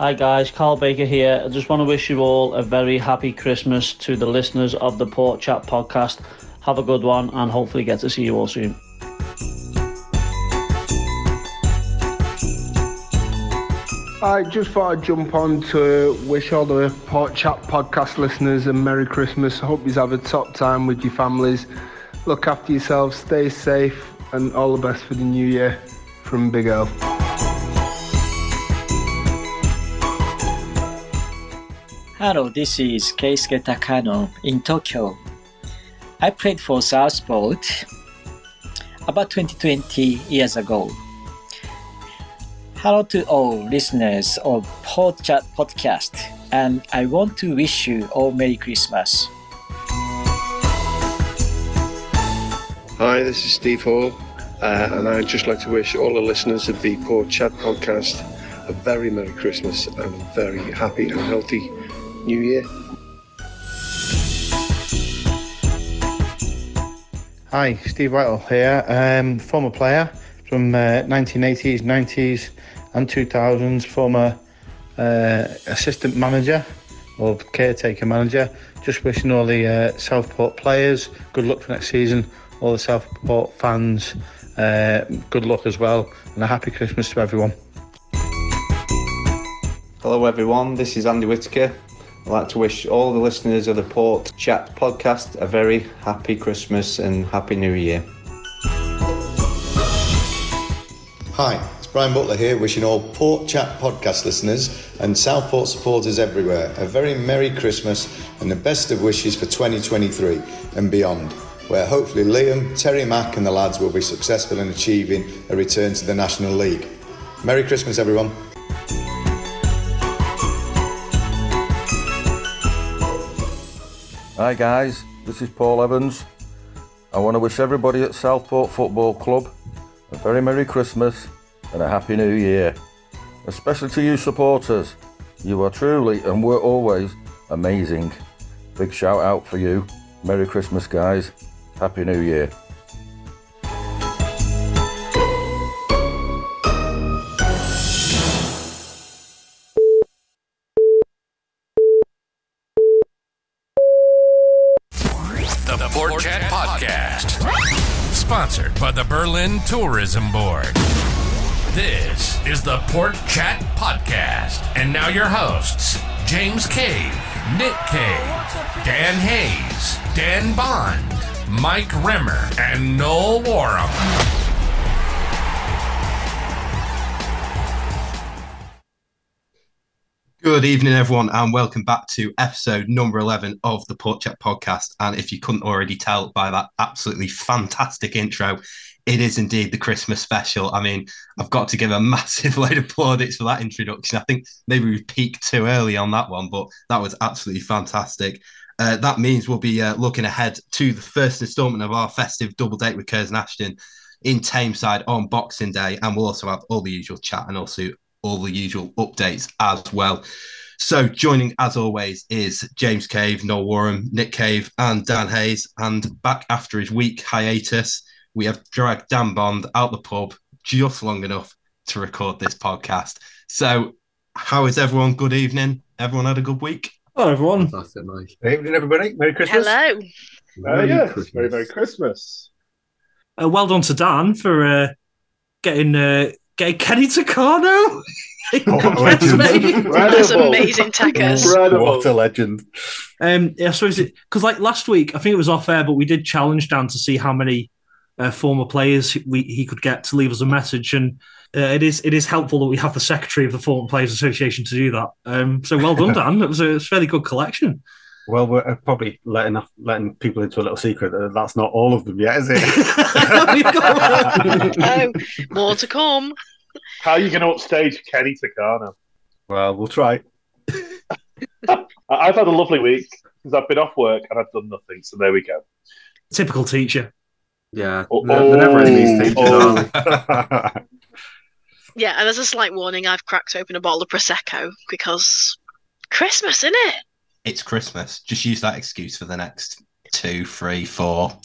Hi guys, Carl Baker here. I just want to wish you all a very happy Christmas to the listeners of the Port Chat podcast. Have a good one and hopefully get to see you all soon. I just thought I'd jump on to wish all the Port Chat podcast listeners a Merry Christmas. Hope you have a top time with your families. Look after yourselves, stay safe, and all the best for the new year from Big L. Hello, this is Keisuke Takano in Tokyo. I played for Southport about 20, 20 years ago. Hello to all listeners of Port Chat Podcast, and I want to wish you all Merry Christmas. Hi, this is Steve Hall, uh, and I'd just like to wish all the listeners of the Port Chat podcast a very Merry Christmas and a very happy and healthy New Year. Hi, Steve Whittle here, um, former player from uh, 1980s, 90s, and 2000s, former uh, assistant manager or caretaker manager. Just wishing all the uh, Southport players good luck for next season, all the Southport fans uh, good luck as well, and a happy Christmas to everyone. Hello, everyone. This is Andy Whitaker. I'd like to wish all the listeners of the Port Chat podcast a very happy Christmas and happy New Year. Hi, it's Brian Butler here, wishing all Port Chat podcast listeners and Southport supporters everywhere a very Merry Christmas and the best of wishes for 2023 and beyond, where hopefully Liam, Terry Mack, and the lads will be successful in achieving a return to the National League. Merry Christmas, everyone. Hi guys, this is Paul Evans. I want to wish everybody at Southport Football Club a very Merry Christmas and a Happy New Year. Especially to you supporters. You are truly and were always amazing. Big shout out for you. Merry Christmas guys. Happy New Year. Sponsored by the Berlin Tourism Board. This is the Port Chat Podcast. And now your hosts, James Cave, Nick Cave, Dan Hayes, Dan Bond, Mike Rimmer, and Noel Warham. Good evening, everyone, and welcome back to episode number 11 of the Port Chat podcast. And if you couldn't already tell by that absolutely fantastic intro, it is indeed the Christmas special. I mean, I've got to give a massive load of plaudits for that introduction. I think maybe we peaked too early on that one, but that was absolutely fantastic. Uh, that means we'll be uh, looking ahead to the first instalment of our festive double date with Curzon Ashton in Tameside on Boxing Day. And we'll also have all the usual chat and also all the usual updates as well. So, joining as always is James Cave, Noel Warren, Nick Cave, and Dan Hayes. And back after his week hiatus, we have dragged Dan Bond out the pub just long enough to record this podcast. So, how is everyone? Good evening. Everyone had a good week? Hello, everyone. Fantastic, Mike. Good evening, everybody. Merry Christmas. Hello. Uh, yes, very, very Christmas. Uh, well done to Dan for uh, getting Kenny Takano. That's amazing, Takas. What a legend. Um, yeah, so is it because like last week, I think it was off air, but we did challenge Dan to see how many uh, former players we, he could get to leave us a message, and uh, it is it is helpful that we have the secretary of the Former Players Association to do that. Um, so well done, Dan. It was a, it's a fairly good collection. Well, we're uh, probably letting letting people into a little secret that that's not all of them yet, is it? oh, more to come. How are you going to upstage Kenny Takano? Well, we'll try. I've had a lovely week because I've been off work and I've done nothing. So there we go. Typical teacher. Yeah, Oh, they're, they're never in these oh. teachers, oh. are they? Yeah, and as a slight warning, I've cracked open a bottle of Prosecco because Christmas, isn't it? It's Christmas. Just use that excuse for the next two, three, four,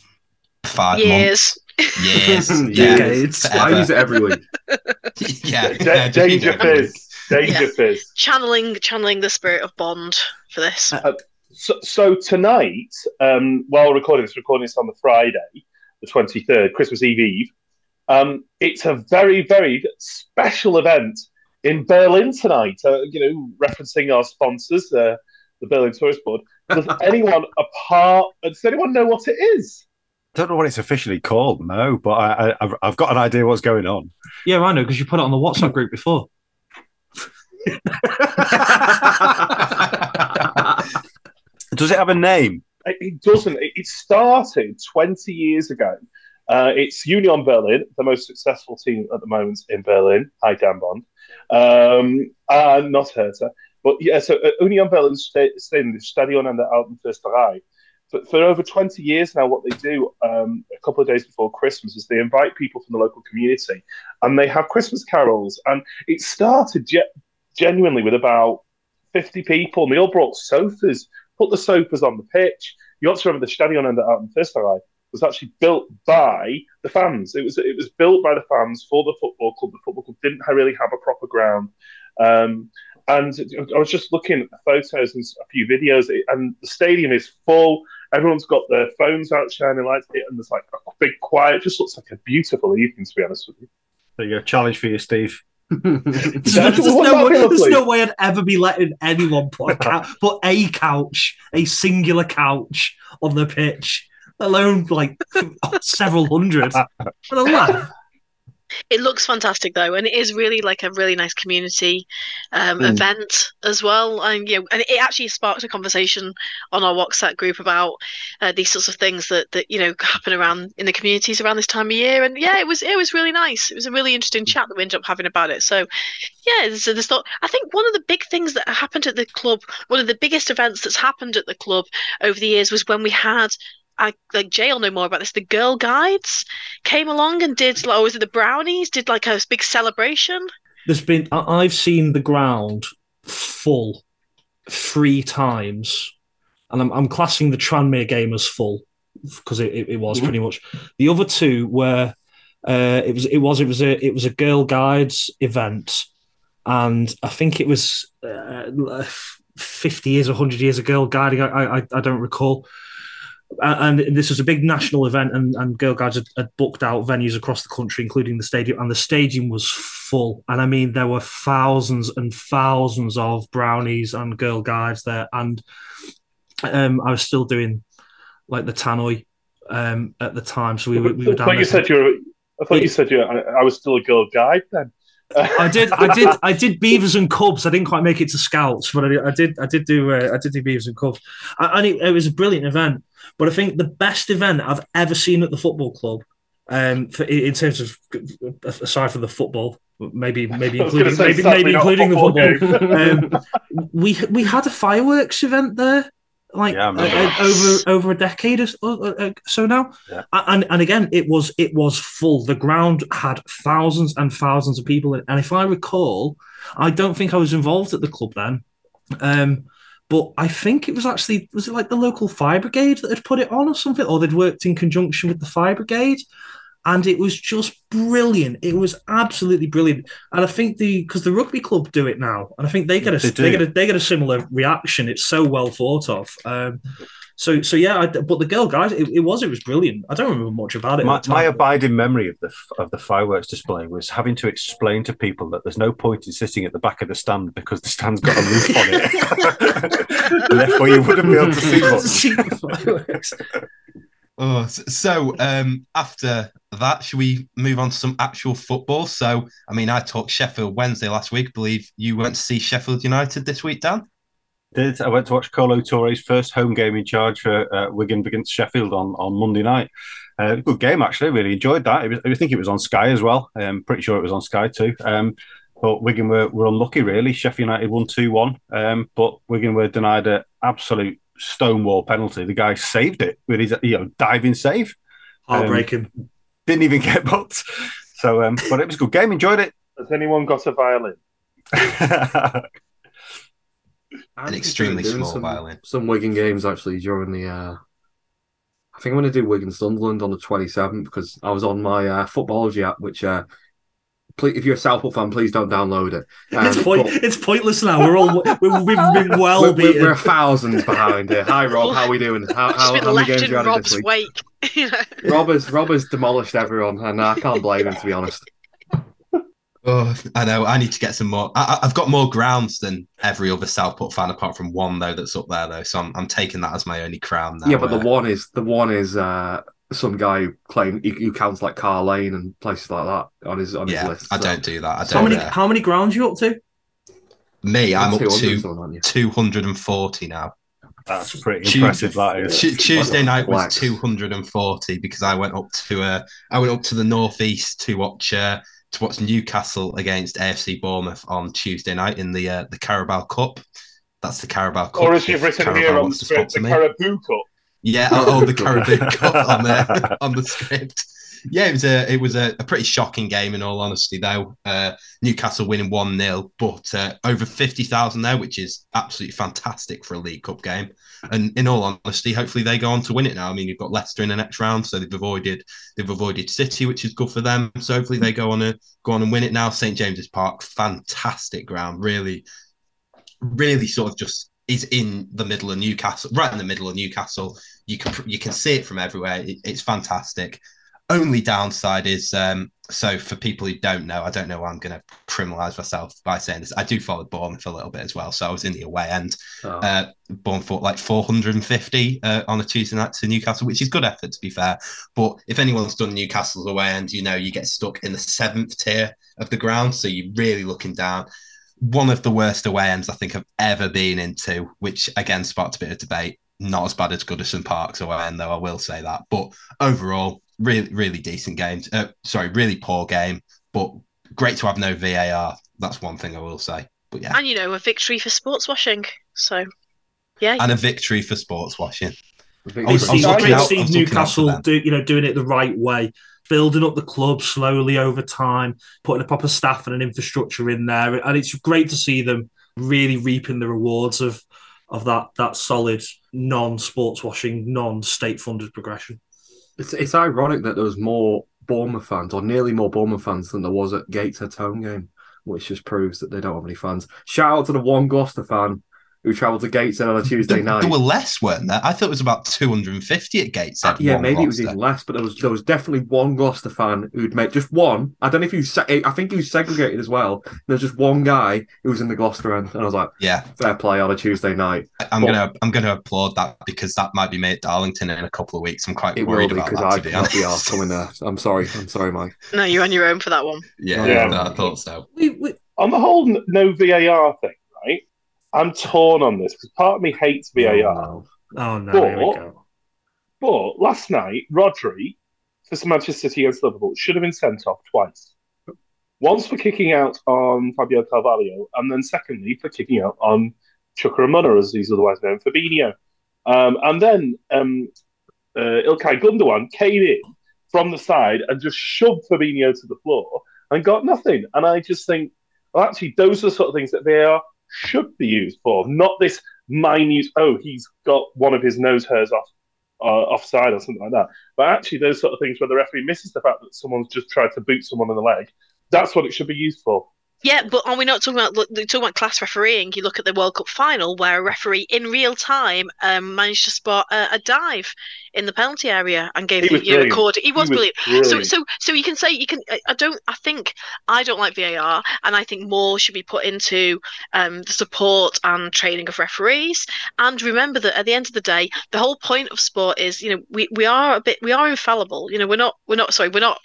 five Years. months. Years. Decades. yeah, I use it every week. yeah. Da- yeah, danger it fizz. Danger Yeah. Fizz. Channeling channeling the spirit of Bond for this. Uh, so, so tonight, um, while recording this, recording this on the Friday, the 23rd, Christmas Eve Eve, um, it's a very, very special event in Berlin tonight. Uh, you know, referencing our sponsors, uh, the Berlin Tourist Board. Does anyone apart? Does anyone know what it is? Don't know what it's officially called, no, but I, I, I've, I've got an idea what's going on. Yeah, I know because you put it on the WhatsApp group before. Does it have a name? It, it doesn't. It, it started 20 years ago. Uh, it's Union Berlin, the most successful team at the moment in Berlin. Hi, Dan Bond. Um, and not Hertha. But yeah, so uh, Union Berlin sta- stayed in the Stadion An der Alten Försterei. For, for over 20 years now, what they do um, a couple of days before Christmas is they invite people from the local community and they have Christmas carols. And it started ge- genuinely with about 50 people, and they all brought sofas, put the sofas on the pitch. You to remember the Stadion An der Alten Försterei was actually built by the fans. It was it was built by the fans for the football club. The football club didn't really have a proper ground. Um, and I was just looking at the photos and a few videos, and the stadium is full. Everyone's got their phones out, shining lights, and there's like a big quiet. It just looks like a beautiful evening, to be honest with you. There you go. Challenge for you, Steve. There's, there's no way, there's no way I'd ever be letting anyone put a, cou- put a couch, a singular couch, on the pitch, alone like several hundred. What a laugh. It looks fantastic though, and it is really like a really nice community um, Mm. event as well. And you know, and it actually sparked a conversation on our WhatsApp group about uh, these sorts of things that that you know happen around in the communities around this time of year. And yeah, it was it was really nice. It was a really interesting chat that we ended up having about it. So yeah, so there's thought. I think one of the big things that happened at the club, one of the biggest events that's happened at the club over the years was when we had. I like Jay will know more about this. The Girl Guides came along and did like, or was it the Brownies? Did like a big celebration. There's been I- I've seen the ground full three times, and I'm I'm classing the Tranmere game as full because it, it, it was Mhm. pretty much. The other two were uh, it was it was it was a it was a girl guides event, and I think it was uh, fifty years or hundred years of girl guiding. I, I I don't recall. A- And this was a big national event, and, and Girl Guides had, had booked out venues across the country, including the stadium, and the stadium was full. And I mean, there were thousands and thousands of brownies and Girl Guides there. And um, I was still doing like the tannoy um, at the time, so we, were- we were I down thought you said you were. I thought you said you. I, I was still a girl guide then. I did, I did, I did beavers and cubs. I didn't quite make it to scouts, but I, I did, I did do, uh, I did do beavers and cubs, and and it, it was a brilliant event. But I think the best event I've ever seen at the football club, um, for, in terms of aside from the football, maybe maybe I including maybe, maybe including the football football, um, we we had a fireworks event there. Like Yeah, uh, uh, over over a decade or so, uh, so now, Yeah. and and again, it was it was full. The ground had thousands and thousands of people, in, and if I recall, I don't think I was involved at the club then, um, but I think it was actually was it like the local fire brigade that had put it on or something, or they'd worked in conjunction with the fire brigade, and it was just brilliant. It was absolutely brilliant, and I think the because the rugby club do it now, and I think they get a They they, get a they get a similar reaction. It's so well thought of. Um, so so yeah, I, but the girl guys, it, it was it was brilliant. I don't remember much about it. My, my abiding memory of the of the fireworks display was having to explain to people that there's no point in sitting at the back of the stand because the stand's got a roof on it. And Therefore, you wouldn't be able to see. See the fireworks. Oh, so um, after that, should we move on to some actual football? So, I mean, I talked Sheffield Wednesday last week. believe you went to see Sheffield United this week, Dan? Did I went to watch Kolo Touré's first home game in charge for uh, Wigan against Sheffield on, on Monday night. Uh, good game actually. Really enjoyed that. Was, I think it was on Sky as well. I'm pretty sure it was on Sky too. Um, but Wigan were, were unlucky really. Sheffield United won two one. Um, but Wigan were denied an absolute stonewall penalty. The guy saved it with his you know diving save. Um, Heartbreaking. didn't even get booked. So, um, but it was a good game. Enjoyed it. Has anyone got a violin? An extremely doing small some, violin. Some Wigan games actually during the. Uh, I think I'm going to do Wigan Sunderland on the 27th because I was on my uh, Futbology app, which uh, please, if you're a Southport fan, please don't download it. Um, it's, point, but- it's pointless now. We're all we, we've been well we're, we're, beaten. we're thousands behind here. Hi Rob, how are we doing? How, Just how, been how many games in you had Rob's this week? wake. you know? Rob has, Rob has demolished everyone, and I can't blame him to be honest. Oh, I know. I need to get some more. I, I- I've got more grounds than every other Southport fan, apart from one though that's up there though. So I'm, I'm taking that as my only crown now. yeah, but the uh, one is the one is uh, some guy who claim he, he counts like Carl Lane and places like that on his on his yeah, list. I so- don't do that. I how don't. many uh, how many grounds you up to? me, I'm up to something, aren't you? 240 now. That's pretty Tu- impressive. That is. Tu- Tuesday night was 240 because I went up to uh, I went up to the northeast to watch uh, to watch Newcastle against AFC Bournemouth on Tuesday night in the uh, the Carabao Cup. That's the Carabao Cup. Or as you've written Carabao here on the wants script, the sponsor me. Caribou Cup. Yeah, oh, oh, the Caribou Cup on there on the script. Yeah, it was a it was a, a pretty shocking game in all honesty though. Uh, Newcastle winning one 0 but uh, over fifty thousand there, which is absolutely fantastic for a League Cup game. And in all honesty, hopefully they go on to win it now. I mean, you've got Leicester in the next round, so they've avoided they've avoided City, which is good for them. So hopefully they go on to go on and win it now. St James's Park, fantastic ground, really, really sort of just is in the middle of Newcastle, right in the middle of Newcastle. You can you can see it from everywhere. It- it's fantastic. Only downside is um, so for people who don't know, I don't know why I'm going to criminalize myself by saying this. I do follow Bournemouth a little bit as well, so I was in the away end. Oh. Uh, Bournemouth fought like 450 uh, on a Tuesday night to Newcastle, which is good effort to be fair. But if anyone's done Newcastle's away end, you know you get stuck in the seventh tier of the ground, so you're really looking down one of the worst away ends I think I've ever been into, which again sparked a bit of debate. Not as bad as Goodison Park's away end, though, I will say that. But overall, really, really decent games. Uh, sorry, really poor game, but great to have no VAR. That's one thing I will say. But yeah, And you know, a victory for sports washing. So, yeah. and a victory for sports washing. Victory. I was- I was Great to see I was looking out for Newcastle do you know doing it the right way, building up the club slowly over time, putting a proper staff and an infrastructure in there, and it's great to see them really reaping the rewards of of that that solid non sports washing, non state funded progression. It's, it's ironic that there was more Bournemouth fans, or nearly more Bournemouth fans, than there was at Gateshead's home game, which just proves that they don't have any fans. Shout out to the one Gloucester fan who travelled to Gateshead on a Tuesday There, night. there were less, weren't there? I thought it was about 250 at Gateshead. Uh, yeah, one maybe it was even less, but there was there was definitely one Gloucester fan who'd made just one. I don't know if you se- I think he was segregated as well. There's just one guy who was in the Gloucester end, and I was like, Yeah, fair play on a Tuesday night. I'm But gonna I'm gonna applaud that because that might be me at Darlington in a couple of weeks. I'm quite It will worried be about because that. I To be cannot be honest. coming there. I'm sorry. I'm sorry, Mike. No, you're on your own for that one. Yeah, Yeah. I thought so. We, we... On the whole no VAR thing, right? I'm torn on this because part of me hates VAR. Oh no, here we But- go. But last night, Rodri for Manchester City against Liverpool should have been sent off twice. Once for kicking out on Fabio Carvalho, and then secondly for kicking out on Chukwuemeka, as he's otherwise known, Fabinho. Um, and then um, uh, Ilkay Gundogan came in from the side and just shoved Fabinho to the floor and got nothing. And I just think, well, actually, those are the sort of things that VAR should be used for, not this minute, oh, he's got one of his nose hairs off uh, offside or something like that. But actually, those sort of things where the referee misses the fact that someone's just tried to boot someone in the leg, that's what it should be used for. Yeah, but are we not talking about look, talking about class refereeing? You look at the World Cup final where a referee in real time um, managed to spot a, a dive in the penalty area and gave He the you know, record. He was, He was brilliant. So brilliant. so so you can say you can. I- I don't. I think I don't like VAR, and I think more should be put into um, the support and training of referees. And remember that at the end of the day, the whole point of sport is you know we, we are a bit we are infallible. You know we're not we're not sorry we're not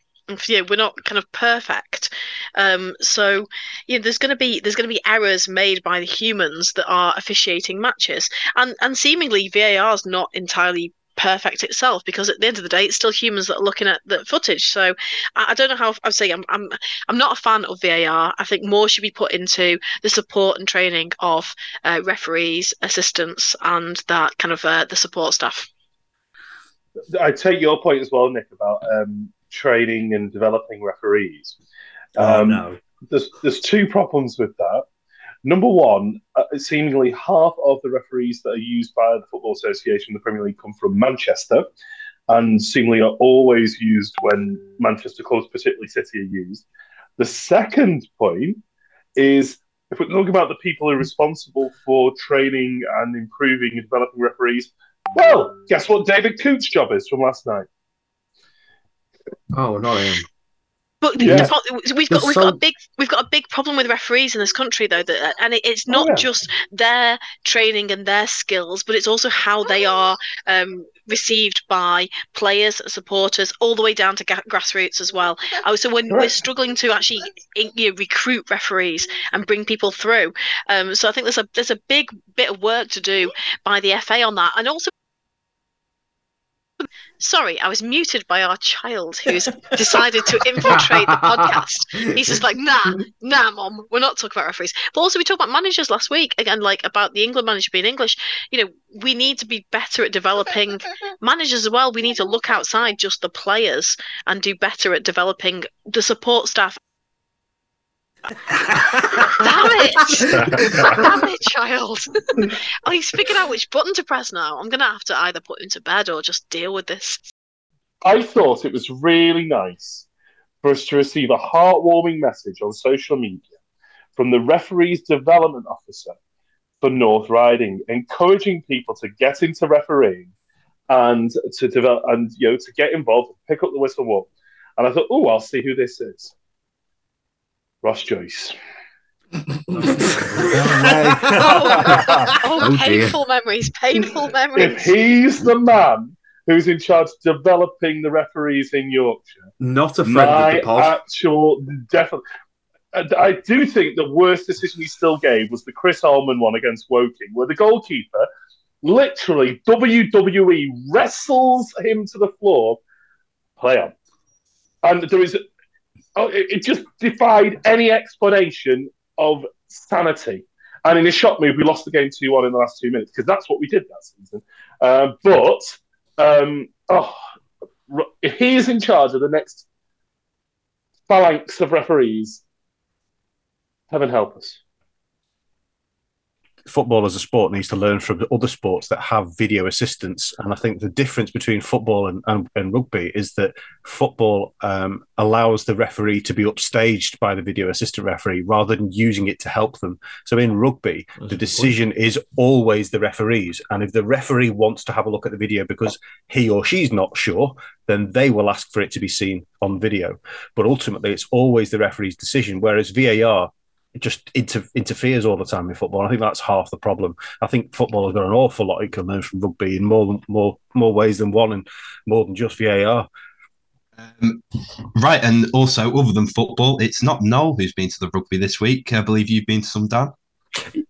yeah we're not kind of perfect. Um so you know there's going to be there's going to be errors made by the humans that are officiating matches. And and seemingly VAR is not entirely perfect itself because at the end of the day it's still humans that are looking at the footage. So I, I don't know how I'm saying I'm, I'm I'm not a fan of VAR I think more should be put into the support and training of uh, referees assistants and that kind of uh, the support staff. I take your point as well, Nick, about um, training and developing referees. Oh, Um, no. There's there's two problems with that. Number one, uh, seemingly half of the referees that are used by the Football Association, the Premier League, come from Manchester, and seemingly are always used when Manchester clubs, particularly City, are used. The second point is if we're talking about the people who are responsible for training and improving and developing referees, well, guess what David Coote's job is from last night? Oh, not him. But Yeah. the we've got There's we've so- got a big we've got a big problem with referees in this country though that and it, it's not yeah. just their training and their skills but it's also how they are um, received by players supporters all the way down to ga- grassroots as well oh, so when we're struggling to actually you know, recruit referees and bring people through um, so I think there's a there's a big bit of work to do by the FA on that and also Sorry, I was muted by our child who's decided to infiltrate the podcast. He's just like, nah, nah, mom, we're not talking about referees. But also, we talked about managers last week again, like about the England manager being English. You know, we need to be better at developing managers as well. We need to look outside just the players and do better at developing the support staff. Damn it! Damn it, child! oh, he's figured out which button to press now. I'm gonna have to either put him to bed or just deal with this. I thought it was really nice for us to receive a heartwarming message on social media from the referee's development officer for North Riding, encouraging people to get into refereeing and to develop and you know to get involved, pick up the whistle walk. And I thought, oh, I'll see who this is. Ross Joyce. oh, Oh, dear. painful memories, painful If he's the man who's in charge of developing the referees in Yorkshire, Not a friend my of the pod. actual definitely. I do think the worst decision he still gave was the Chris Ullman one against Woking, where the goalkeeper literally WWE wrestles him to the floor. Play on, and there is oh, it, it just defied any explanation of sanity. And in a shot move, we lost the game two one in the last two minutes because that's what we did that season. Uh, but um, oh, if he is in charge of the next phalanx of referees, heaven help us. Football as a sport needs to learn from the other sports that have video assistance. And I think the difference between football and, and, and rugby is that football um, allows the referee to be upstaged by the video assistant referee rather than using it to help them. So in rugby, the decision is always the referee's. And if the referee wants to have a look at the video because he or she's not sure, then they will ask for it to be seen on video. But ultimately, it's always the referee's decision. Whereas VAR, just inter- interferes all the time in football. I think that's half the problem. I think football has got an awful lot it can learn from rugby in more than more more ways than one, and more than just VAR. Um, right, and also other than football, it's not Noel who's been to the rugby this week. I believe you've been to some, Dan.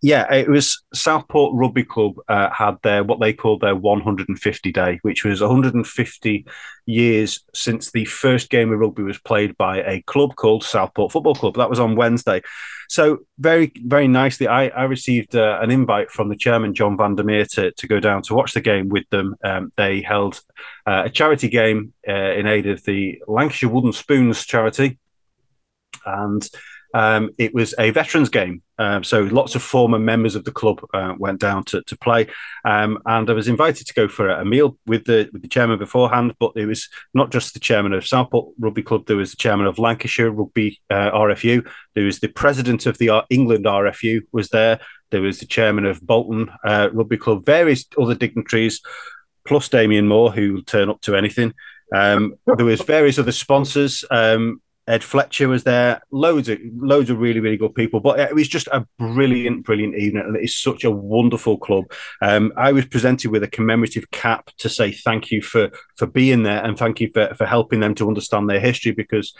Yeah, it was Southport Rugby Club uh, had their what they called their 150 day, which was 150 years since the first game of rugby was played by a club called Southport Football Club. That was on Wednesday. So very, very nicely, I, I received uh, an invite from the chairman John van Vandermeer to to go down to watch the game with them. Um, they held uh, a charity game uh, in aid of the Lancashire Wooden Spoons charity, and um, it was a veterans game. Um, so lots of former members of the club uh, went down to, to play, um, and I was invited to go for a meal with the with the chairman beforehand. But it was not just the chairman of Southport Rugby Club. There was the chairman of Lancashire Rugby uh, RFU. There was the president of the uh, England RFU was there. There was the chairman of Bolton uh, Rugby Club. Various other dignitaries, plus Damien Moore, who will turn up to anything. Um, there was various other sponsors. Um, Ed Fletcher was there. Loads of loads of really really good people. But it was just a brilliant brilliant evening, and it's such a wonderful club. Um, I was presented with a commemorative cap to say thank you for for being there and thank you for for helping them to understand their history because.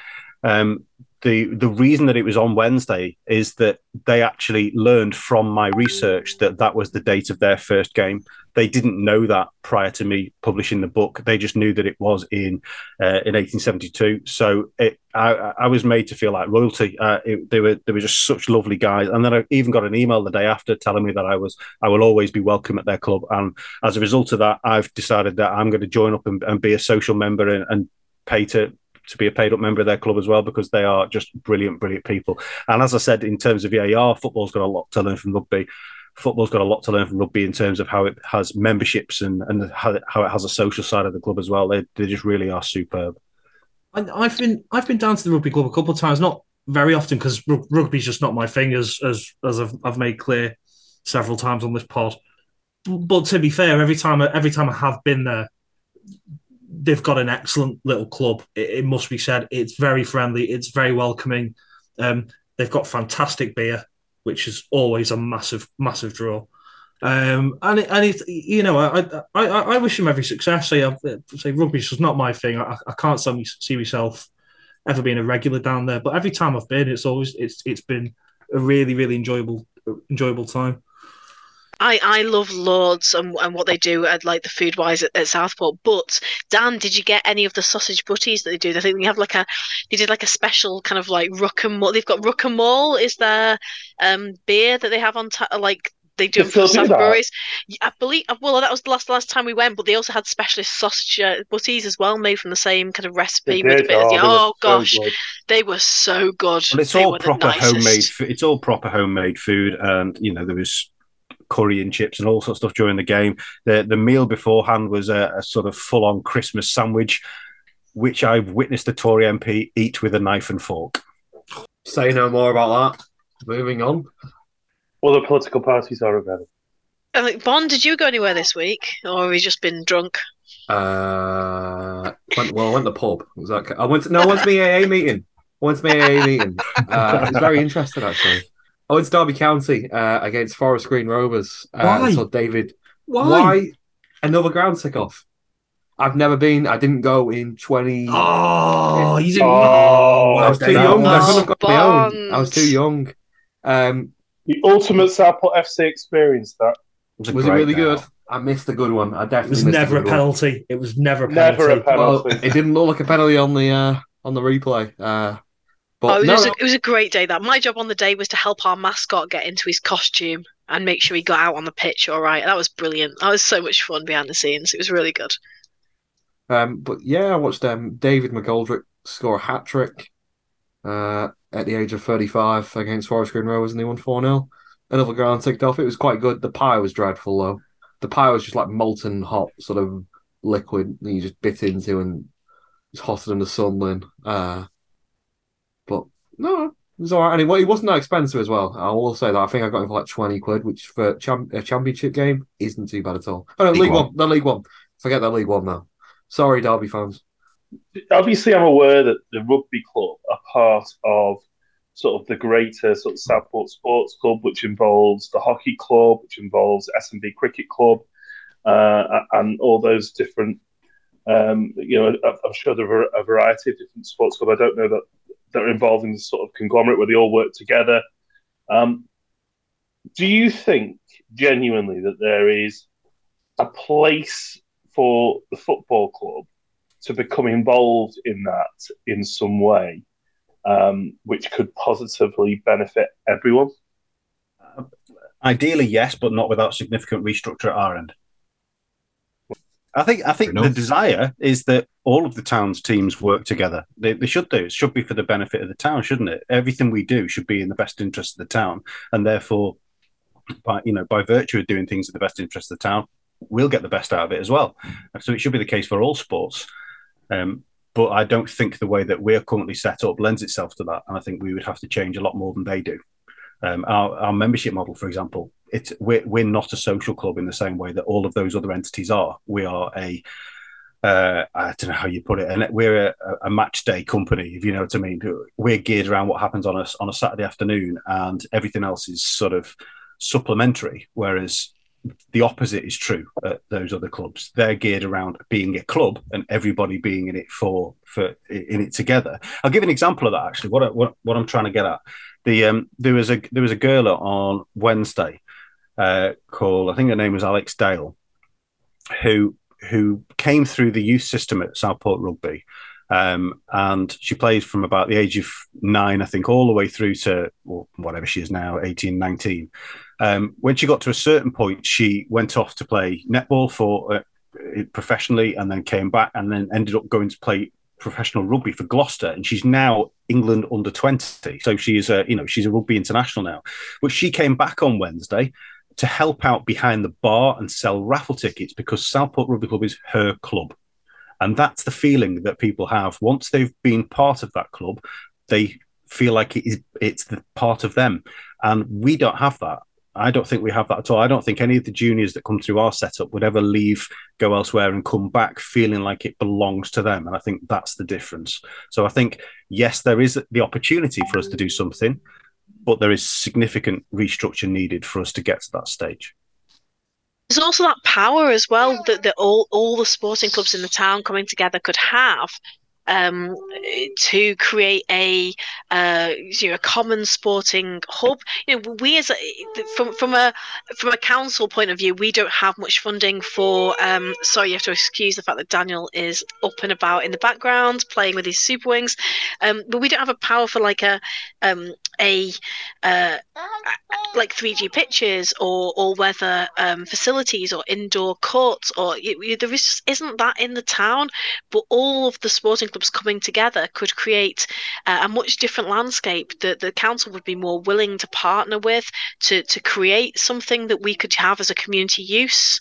Um, the the reason that it was on Wednesday is that they actually learned from my research that that was the date of their first game. They didn't know that prior to me publishing the book. They just knew that it was in uh, in 1872. So it, I, I was made to feel like royalty. Uh, it, they were they were just such lovely guys. And then I even got an email the day after telling me that I was I will always be welcome at their club. And as a result of that, I've decided that I'm going to join up and, and be a social member and, and pay to to be a paid up member of their club as well because they are just brilliant, brilliant people. And as I said, in terms of VAR, football's got a lot to learn from rugby. Football's got a lot to learn from rugby in terms of how it has memberships and, and how, it, how it has a social side of the club as well. They, they just really are superb. I've been I've been down to the rugby club a couple of times, not very often because rugby's just not my thing, as as as I've, I've made clear several times on this pod. But to be fair, every time every time I have been there, they've got an excellent little club. It, it must be said. It's very friendly. It's very welcoming. Um, they've got fantastic beer, which is always a massive massive draw. Um, and it, and it, you know, I, I I wish him every success. Say, say rugby's just not my thing. I, I can't see myself ever being a regular down there. But every time I've been, it's always it's it's been a really really enjoyable enjoyable time. I, I love Lords and, and what they do at like the food wise at, at, Southport. But Dan, did you get any of the sausage butties that they do? I think they have like a they did like a special kind of like Ruck and They've got Ruck and Maul is their um beer that they have on ta- like they do them for Southbury's. I believe. Well, that was the last last time we went, but they also had specialist sausage uh, butties as well, made from the same kind of recipe. With a bit oh, of, oh gosh, so they were so good. Well, it's they all proper homemade. It's all proper homemade food, and you know there was curry and chips and all sorts of stuff during the game. The the meal beforehand was a, a sort of full on Christmas sandwich, which I've witnessed the Tory MP eat with a knife and fork. Say no more about that. Moving on. Other political parties are available. I think Bond, did you go anywhere this week, or have you just been drunk? Uh, went, well, I went to the pub. Was that? I went. To, no, I went to my AA meeting. I went to my AA meeting. Uh, it was very interesting, actually. I it's Derby County uh, against Forest Green Rovers. Uh, Why? So David. Why? Why? Another ground tick off. I've never been. I didn't go in twenty. Oh, you didn't. Oh, I was too young. I couldn't have got my own. I was too young. Um, the ultimate Southport FC experience. That was, was it really good? I missed a good one. I definitely. It was never a, a penalty. One. It was never a penalty. Never a penalty. Well, it didn't look like a penalty on the uh, on the replay. Uh, but oh, it, no, was a, it was a great day. That my job on the day was to help our mascot get into his costume and make sure he got out on the pitch all right. That was brilliant. That was so much fun behind the scenes. It was really good. Um, but yeah, I watched um, David McGoldrick score a hat trick uh, at the age of 35 against Forest Green Rovers and they won 4 0. Another ground ticked off. It was quite good. The pie was dreadful though. The pie was just like molten hot, sort of liquid that you just bit into and it's hotter than the sun then. Uh, but no, it was all right. Anyway, it wasn't that expensive as well. I will say that. I think I got it for like 20 quid, which for champ- a championship game isn't too bad at all. Oh, no, League, League one. one. The League One. Forget that League One now. Sorry, Derby fans. Obviously, I'm aware that the rugby club are part of sort of the greater sort of Southport Sports Club, which involves the hockey club, which involves S&B Cricket Club, uh, and all those different. Um, you know, I'm sure there are a variety of different sports clubs. I don't know that they're involved in this sort of conglomerate where they all work together. Um, do you think genuinely that there is a place for the football club to become involved in that in some way, um, which could positively benefit everyone? Ideally, yes, but not without significant restructure at our end. I think I think the desire is that all of the town's teams work together. They, they should do. It should be for the benefit of the town, shouldn't it? Everything we do should be in the best interest of the town, and therefore, by you know, by virtue of doing things in the best interest of the town, we'll get the best out of it as well. So it should be the case for all sports. Um, but I don't think the way that we're currently set up lends itself to that, and I think we would have to change a lot more than they do. Um, our, our membership model, for example, it's we're, we're not a social club in the same way that all of those other entities are. We are a uh, I don't know how you put it, and we're a, a, match day company, if you know what I mean. We're geared around what happens on us on a Saturday afternoon, and everything else is sort of supplementary. Whereas the opposite is true at those other clubs. They're geared around being a club and everybody being in it for for in it together. I'll give an example of that actually. What I, what, what I'm trying to get at. The um, there was a there was a girl on Wednesday uh, called I think her name was Alex Dale, who who came through the youth system at Southport Rugby. Um, and she played from about the age of nine, I think, all the way through to well, whatever she is now, 18, 19. Um, when she got to a certain point, she went off to play netball for uh, professionally, and then came back, and then ended up going to play professional rugby for Gloucester, and she's now England under twenty. So she is a you know she's a rugby international now. But she came back on Wednesday to help out behind the bar and sell raffle tickets because Southport Rugby Club is her club. And that's the feeling that people have once they've been part of that club. They feel like it is it's the part of them, and we don't have that. I don't think we have that at all. I don't think any of the juniors that come through our setup would ever leave, go elsewhere, and come back feeling like it belongs to them. And I think that's the difference. So I think, yes, there is the opportunity for us to do something, but there is significant restructure needed for us to get to that stage. There's also that power as well that, that all, all the sporting clubs in the town coming together could have um, to create a uh, you know a common sporting hub. You know, we as a, from from a from a council point of view, we don't have much funding for. Um, sorry, you have to excuse the fact that Daniel is up and about in the background playing with his super wings, um, but we don't have a power for like a um, a uh, like 3G pitches or or weather um, facilities or indoor courts or you, there is, isn't that in the town. But all of the sporting clubs coming together could create uh, a much different landscape that the council would be more willing to partner with to to create something that we could have as a community use.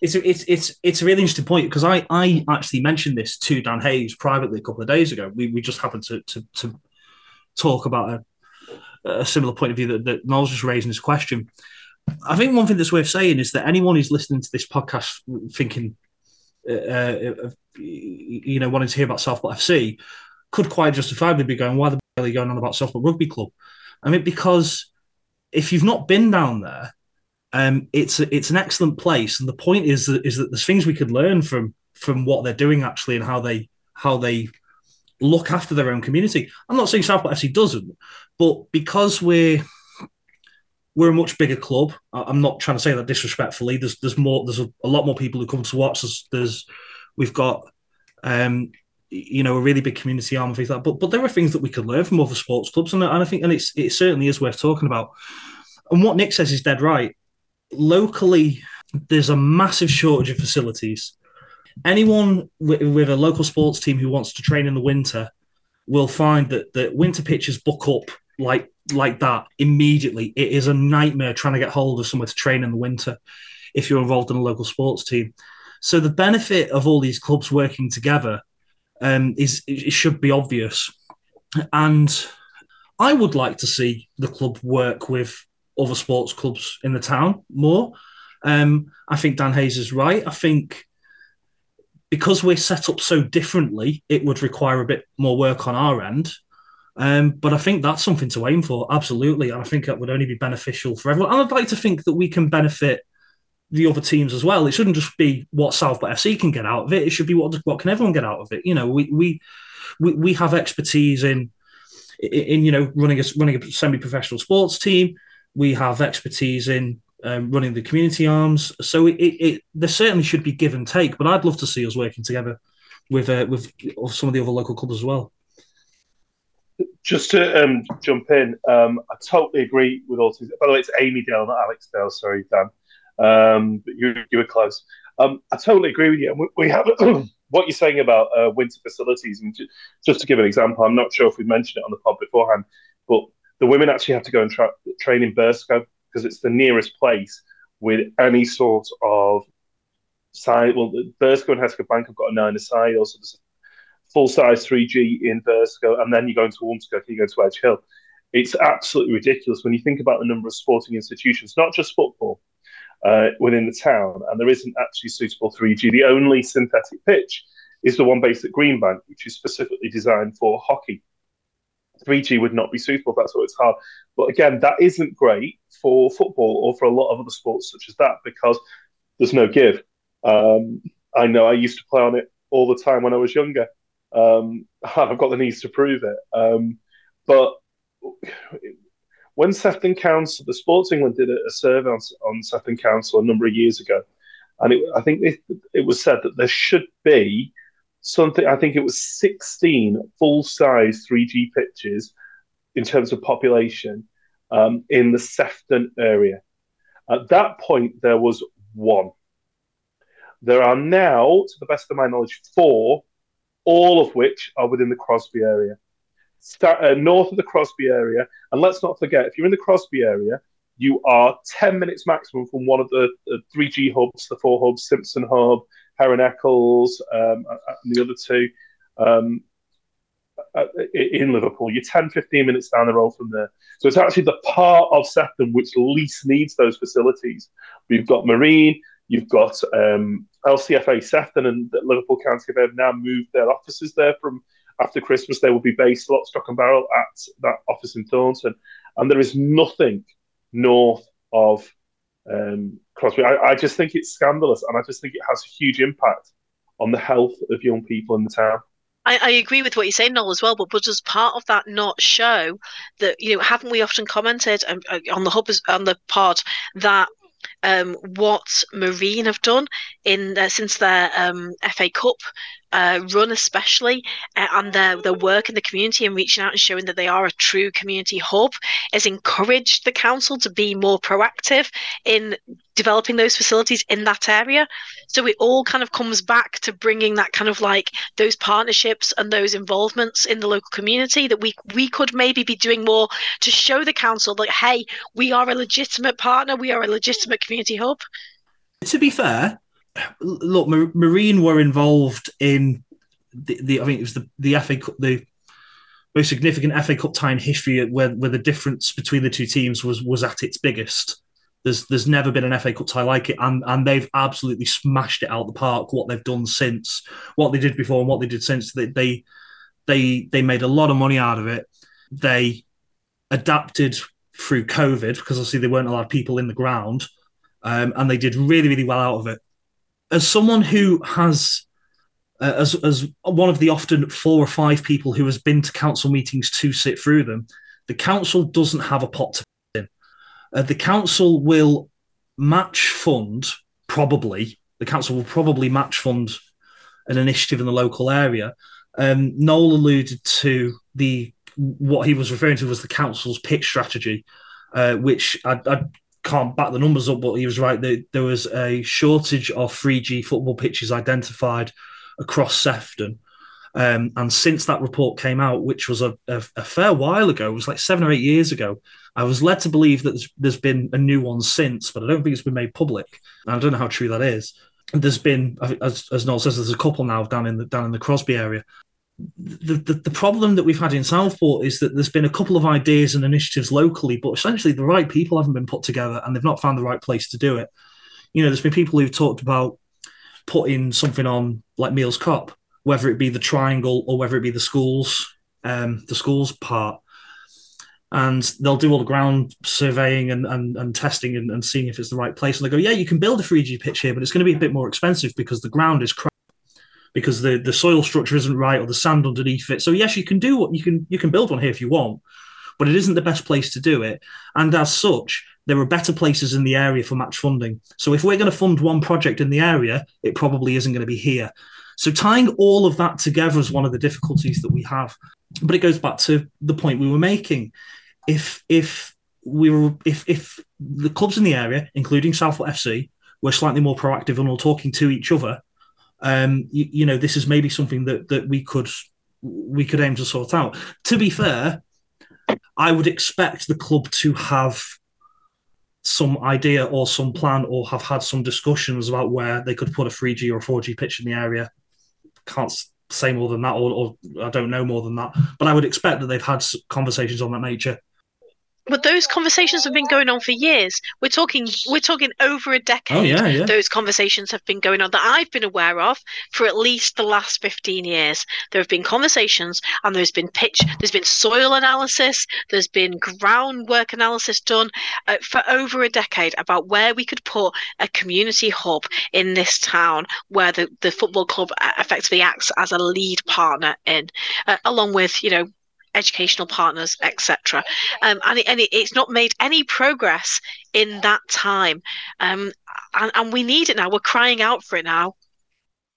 It's a, it's it's it's a really interesting point because I I actually mentioned this to Dan Hayes privately a couple of days ago. We we just happened to to, to talk about a a similar point of view that, that Noel's just raising this question. I think one thing that's worth saying is that anyone who's listening to this podcast thinking, uh, uh, you know, wanting to hear about Southport FC could quite justifiably be going, why the hell are you going on about Southport Rugby Club? I mean, because if you've not been down there, um, it's it's an excellent place, and the point is that is that there's things we could learn from from what they're doing actually and how they how they look after their own community. I'm not saying Southport FC doesn't, but because we're we're a much bigger club. I'm not trying to say that disrespectfully. There's there's more there's a, lot more people who come to watch. There's, there's we've got um you know a really big community arm and things like that. But but there are things that we could learn from other sports clubs, and, and I think and it's it certainly is worth talking about. And what Nick says is dead right. Locally, there's a massive shortage of facilities anyone with, a local sports team who wants to train in the winter will find that that winter pitches book up like like that immediately. It is a nightmare trying to get hold of somewhere to train in the winter if you're involved in a local sports team. So the benefit of all these clubs working together um, is it should be obvious, and I would like to see the club work with other sports clubs in the town more. Um, I think Dan Hayes is right. I think because we're set up so differently, it would require a bit more work on our end. Um, but I think that's something to aim for, absolutely. And I think that would only be beneficial for everyone. And I'd like to think that we can benefit the other teams as well. It shouldn't just be what Southport FC can get out of it. It should be what what can everyone get out of it. You know, we we we, we have expertise in, in, in you know running a running a semi professional sports team. We have expertise in um, running the community arms. So it, it, it, there certainly should be give and take. But I'd love to see us working together with uh, with some of the other local clubs as well. Just to um, jump in, um, I totally agree with all. By the way, it's Amy Dale, not Alex Dale. Sorry, Dan. Um, but you, you were close. Um, I totally agree with you. We, we have what you're saying about uh, winter facilities, and just to give an example, I'm not sure if we mentioned it on the pod beforehand, but the women actually have to go and tra- train in Burscough because it's the nearest place with any sort of side. Well, Burscough and Hesketh Bank have got a nine aside. Also, there's a full size 3G in Burscough, and then you go into Ormskirk, you go to Edge Hill. It's absolutely ridiculous when you think about the number of sporting institutions, not just football, uh, within the town, and there isn't actually suitable 3G. The only synthetic pitch is the one based at Greenbank, which is specifically designed for hockey. 3G would not be suitable. That's why it's hard. But again, that isn't great for football or for a lot of other sports such as that because there's no give. Um, I know I used to play on it all the time when I was younger. Um, I've got the knees to prove it. Um, but when Sefton Council, the Sports England did a, a survey on, on Sefton Council a number of years ago, and it, I think it, it was said that there should be something. I think it was 16 full size 3G pitches in terms of population um, in the Sefton area. At that point, there was one. There are now, to the best of my knowledge, four, all of which are within the Crosby area. Start, uh, north of the Crosby area, and let's not forget, if you're in the Crosby area, you are 10 minutes maximum from one of the, the 3G hubs, the four hubs, Simpson Hub, Heron Eccles, um, and the other two. Um, in Liverpool. You're 10, 15 minutes down the road from there. So it's actually the part of Sefton which least needs those facilities. We've got Marine, you've got um, LCFA Sefton, and Liverpool County have now moved their offices there from after Christmas. They will be based lock, stock, and barrel at that office in Thornton. And there is nothing north of um, Crosby. I, I just think it's scandalous, and I just think it has a huge impact on the health of young people in the town. I, I, agree with what you're saying, Noel, as well. But, but does part of that not show that you know haven't we often commented um, uh, on the hub on the pod that um, what Marine have done in uh, since their um, FA Cup uh, run, especially, uh, and their their work in the community and reaching out and showing that they are a true community hub, has encouraged the council to be more proactive in developing those facilities in that area. So it all kind of comes back to bringing that kind of like those partnerships and those involvements in the local community that we we could maybe be doing more to show the council that hey, we are a legitimate partner, we are a legitimate community hub. To be fair, look, Marine were involved in the, the I think it was the the FA Cup, the most significant FA Cup tie in history where where the difference between the two teams was was at its biggest. There's there's never been an FA Cup tie like it, and and they've absolutely smashed it out the park. What they've done since, what they did before, and what they did since, they they they, they made a lot of money out of it. They adapted through COVID because obviously they weren't allowed people in the ground, um, and they did really really well out of it. As someone who has uh, as as one of the often four or five people who has been to council meetings to sit through them, the council doesn't have a pot to uh, the council will match fund, probably, the council will probably match fund an initiative in the local area. Um, Noel alluded to the what he was referring to was the council's pitch strategy, uh, which I, I, can't back the numbers up, but he was right. There, there was a shortage of 3G football pitches identified across Sefton. Um, and since that report came out, which was a, a, a, fair while ago, it was like seven or eight years ago, I was led to believe that there's, there's been a new one since, but I don't think it's been made public. And I don't know how true that is. There's been, as, as Noel says, there's a couple now down in the down in the Crosby area. The, the, the problem that we've had in Southport is that there's been a couple of ideas and initiatives locally, but essentially the right people haven't been put together and they've not found the right place to do it. You know, there's been people who've talked about putting something on like Meols Cop, whether it be the triangle or whether it be the schools, um, the schools part. And they'll do all the ground surveying and, and, and testing and, and seeing if it's the right place. And they go, yeah, you can build a 3G pitch here, but it's going to be a bit more expensive because the ground is because the, the soil structure isn't right or the sand underneath it. So yes, you can do what you can you can build one here if you want, but it isn't the best place to do it. And as such, there are better places in the area for match funding. So if we're going to fund one project in the area, it probably isn't going to be here. So tying all of that together is one of the difficulties that we have. But it goes back to the point we were making. If if we were if if the clubs in the area, including Southport FC, were slightly more proactive and all talking to each other, um, you, you know, this is maybe something that that we could we could aim to sort out. To be fair, I would expect the club to have some idea or some plan or have had some discussions about where they could put a 3G or 4G pitch in the area. Can't say more than that, or, or I don't know more than that, but I would expect that they've had conversations on that nature but those conversations have been going on for years. We're talking we're talking over a decade. Oh, yeah, yeah. Those conversations have been going on that I've been aware of for at least the last 15 years. There have been conversations and there's been pitch, there's been soil analysis, there's been groundwork analysis done uh, for over a decade about where we could put a community hub in this town where the, the football club effectively acts as a lead partner in, uh, along with, you know, educational partners, etc. Um, and it, and it, it's not made any progress in that time. Um, and, and we need it now. We're crying out for it now.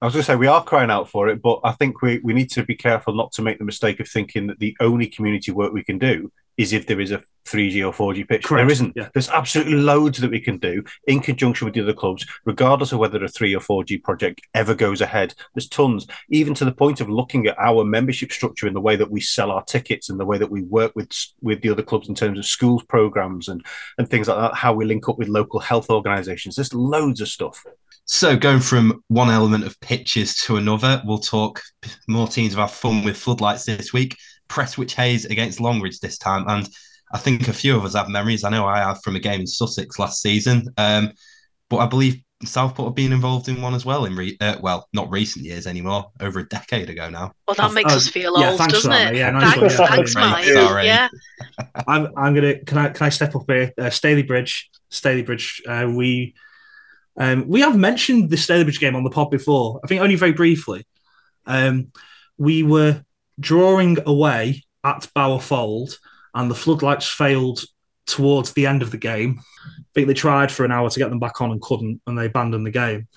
I was going to say we are crying out for it, but I think we, we need to be careful not to make the mistake of thinking that the only community work we can do is if there is a 3G or 4G pitch. Correct. There isn't. Yeah. There's absolutely loads that we can do in conjunction with the other clubs, regardless of whether a 3 or 4G project ever goes ahead. There's tons, even to the point of looking at our membership structure and the way that we sell our tickets and the way that we work with with the other clubs in terms of schools programs and, and things like that, how we link up with local health organizations. There's loads of stuff. So, going from one element of pitches to another, we'll talk more teams have had fun with floodlights this week. Prestwich Heys against Longridge this time. And I think a few of us have memories. I know I have from a game in Sussex last season. Um, but I believe Southport have been involved in one as well in re- uh, well, not recent years anymore, over a decade ago now. Well, that makes Oh, us feel yeah, old, thanks doesn't for that, it? mate. Yeah, nice one, thanks, yeah. thanks, Right, Mike. sorry. Yeah. I'm, I'm gonna can I can I step up here? Uh, Stalybridge, Staley Bridge. Uh, we um, we have mentioned the Stalybridge game on the pod before. I think only very briefly. Um, we were drawing away at Bower Fold, and the floodlights failed towards the end of the game. I think they tried for an hour to get them back on and couldn't, and they abandoned the game.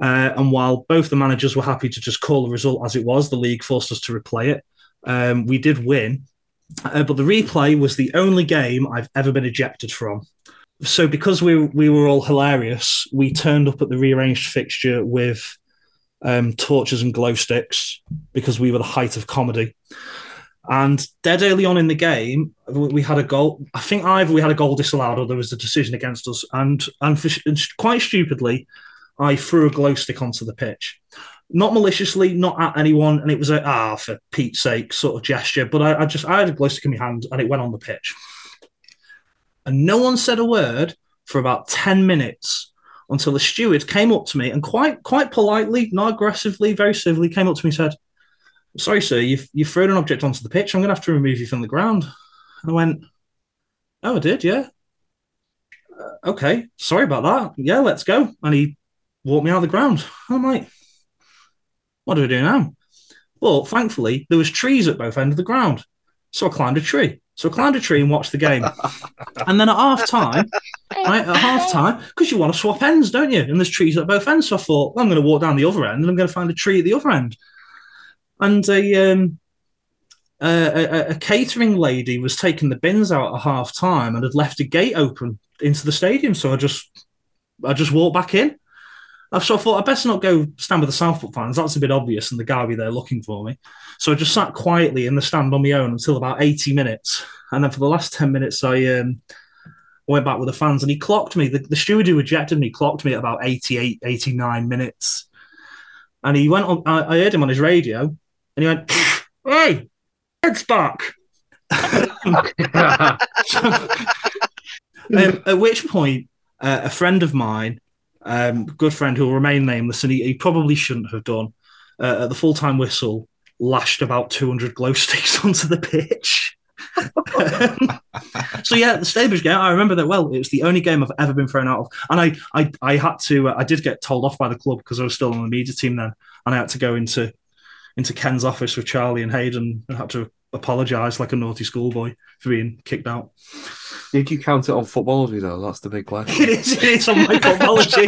Uh, and while both the managers were happy to just call the result as it was, the league forced us to replay it. Um, we did win, uh, but the replay was the only game I've ever been ejected from. So because we we were all hilarious, we turned up at the rearranged fixture with um, torches and glow sticks because we were the height of comedy. And dead early on in the game, we had a goal. I think either we had a goal disallowed or there was a decision against us. And and, for, and quite stupidly, I threw a glow stick onto the pitch. Not maliciously, not at anyone, and it was a ah for Pete's sake sort of gesture. But I, I just I had a glow stick in my hand and it went on the pitch, and no one said a word for about ten minutes until the steward came up to me and quite quite politely, not aggressively, very civilly, came up to me and said, "Sorry, sir, you've you've thrown an object onto the pitch. I'm going to have to remove you from the ground." And I went, "Oh, I did, yeah." "Uh, okay, sorry about that. Yeah, let's go. And he walked me out of the ground. I'm like, what do we do now? Well, thankfully, there was trees at both ends of the ground. So I climbed a tree. So I climbed a tree and watched the game. and then at half time, right, at half time, because you want to swap ends, don't you? And there's trees at both ends. So I thought, well, I'm going to walk down the other end and I'm going to find a tree at the other end. And a, um, a, a, a catering lady was taking the bins out at half time and had left a gate open into the stadium. So I just I just walked back in. So I thought I'd best not go stand with the Southport fans. That's a bit obvious, and the guy will be there looking for me. So I just sat quietly in the stand on my own until about 80 minutes. And then for the last 10 minutes, I um, went back with the fans and he clocked me. The, the steward who ejected me clocked me at about 88, 89 minutes. And he went on, I, I heard him on his radio and he went, Hey, head's back. um, at which point, uh, a friend of mine, um, good friend who will remain nameless, and he, he probably shouldn't have done, uh, at the full time whistle, lashed about 200 glow sticks onto the pitch. Um, so yeah, the Stabridge game, I remember that well. It was the only game I've ever been thrown out of, and I, I, I had to, uh, I did get told off by the club because I was still on the media team then, and I had to go into, into Ken's office with Charlie and Hayden and had to apologise like a naughty schoolboy for being kicked out. Did you count it on Futbology though? That's the big question. It is, it is on my Futbology.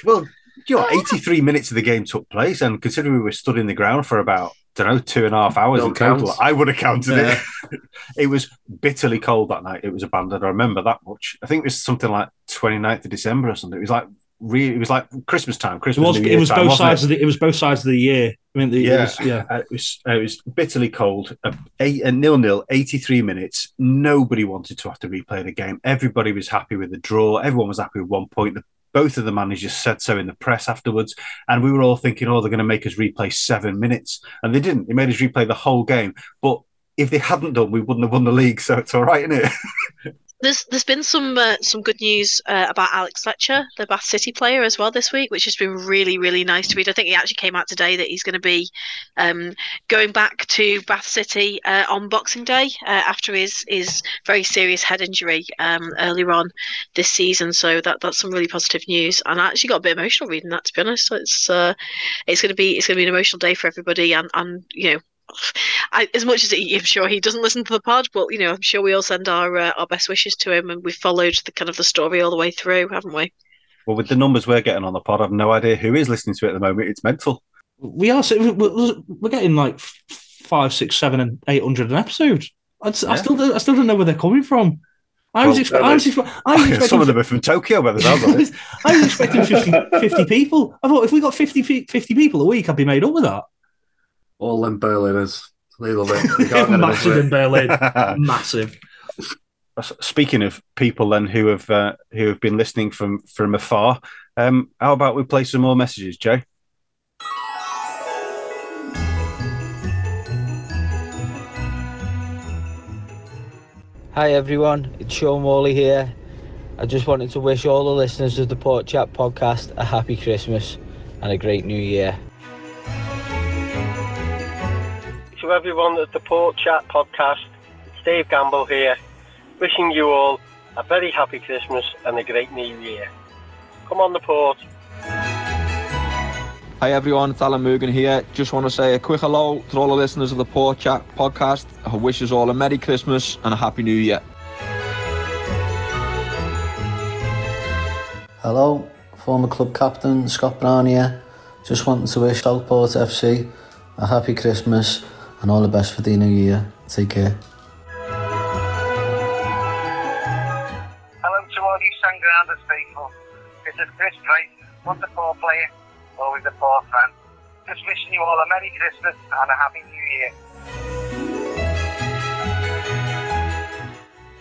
well, you know, 83 minutes of the game took place, and considering we were stood in the ground for about, I don't know, two and a half hours Don't in total, count. I would have counted Yeah. it. it was bitterly cold that night. It was abandoned. I remember that much. I think it was something like 29th of December or something. It was like really, it was like Christmas time. It Christmas. was, New it Year was time, both wasn't sides of the, it was both sides of the year. I mean, the, yeah, it was, yeah. Uh, it was uh, it was bitterly cold. A, eight, a nil nil, eighty three minutes. Nobody wanted to have to replay the game. Everybody was happy with the draw. Everyone was happy with one point. The, both of the managers said so in the press afterwards, and we were all thinking, "Oh, they're going to make us replay seven minutes," and they didn't. They made us replay the whole game. But if they hadn't done, we wouldn't have won the league. So it's all right, isn't it? There's there's been some uh, some good news uh, about Alex Fletcher, the Bath City player, as well this week, which has been really really nice to read. I think he actually came out today that he's going to be um, going back to Bath City uh, on Boxing Day uh, after his his very serious head injury um, earlier on this season. So that that's some really positive news, and I actually got a bit emotional reading that. To be honest, so it's uh, it's going to be it's going to be an emotional day for everybody, and and you know I, as much as he, I'm sure he doesn't listen to the pod, but you know, I'm sure we all send our uh, our best wishes to him, and we've followed the kind of the story all the way through, haven't we? Well, with the numbers we're getting on the pod, I've no idea who is listening to it at the moment. It's mental. We are we're, we're getting like five, six, seven, and eight hundred an episode. I, just- I still don't, I still don't know where they're coming from. I was, Well, expe- I was, expe- I was expecting Some of them are from Tokyo, by the sounds. I was expecting 50, 50 people. I thought if we got 50, 50 people a week, I'd be made up with that. All them Berliners. They love it. They can't get enough Massive in. Berlin. Massive. Speaking of people then who have uh, who have been listening from from afar, Um, how about we play some more messages, Jay? Hi everyone, it's Sean Morley here. I just wanted to wish all the listeners of the Port Chat podcast a happy Christmas and a great new year. To everyone at the Port Chat podcast, it's Dave Gamble here, wishing you all a very happy Christmas and a great new year. Come on the port. Hi everyone, it's Alan Mugan here. Just want to say a quick hello to all the listeners of the Port Chat podcast. I wish us all a Merry Christmas and a Happy New Year. Hello, former club captain Scott Brown here. Just wanting to wish Southport FC a happy Christmas and all the best for the new year. Take care. Hello to all you Sandgrounders people. This is Chris Drake, wonderful player, always a poor fan. Just wishing you all a Merry Christmas and a Happy New Year.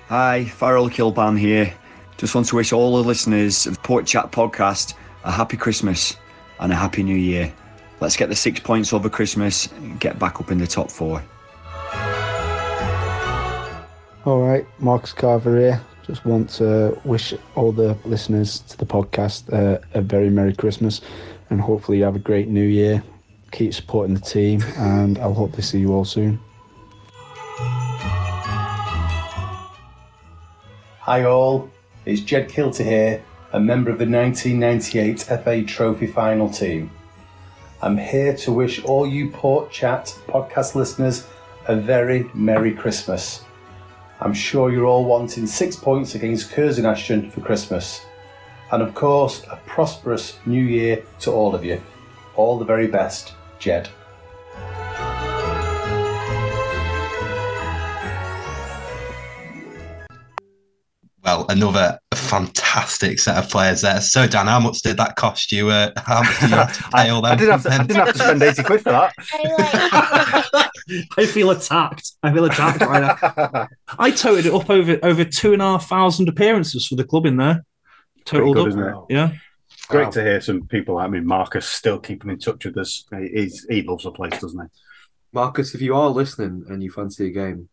Hi, Farrell Kilbane here. Just want to wish all the listeners of the Port Chat podcast a happy Christmas and a happy new year. Let's get the six points over Christmas and get back up in the top four. All right, Marcus Carver here. Just want to wish all the listeners to the podcast uh, a very Merry Christmas and hopefully you have a great new year. Keep supporting the team and I'll hope to see you all soon. Hi all, it's Jed Kilter here, a member of the 1998 FA Trophy final team. I'm here to wish all you Port Chat podcast listeners a very Merry Christmas. I'm sure you're all wanting six points against Curzon Ashton for Christmas. And of course, a prosperous new year to all of you. All the very best, Jed. Well, another fantastic set of players there. So, Dan, how much did that cost you? Uh, how much did you have to pay all them? I didn't have to, I didn't have to spend 80 quid for that. I feel attacked. I feel attacked right now. I toted it up over over two and a half thousand appearances for the club in there. Pretty Totaled good, up. isn't it? Yeah. Great Wow. to hear some people. I mean, Marcus still keeping in touch with us. He, he's, he loves the place, doesn't he? Marcus, if you are listening and you fancy a game,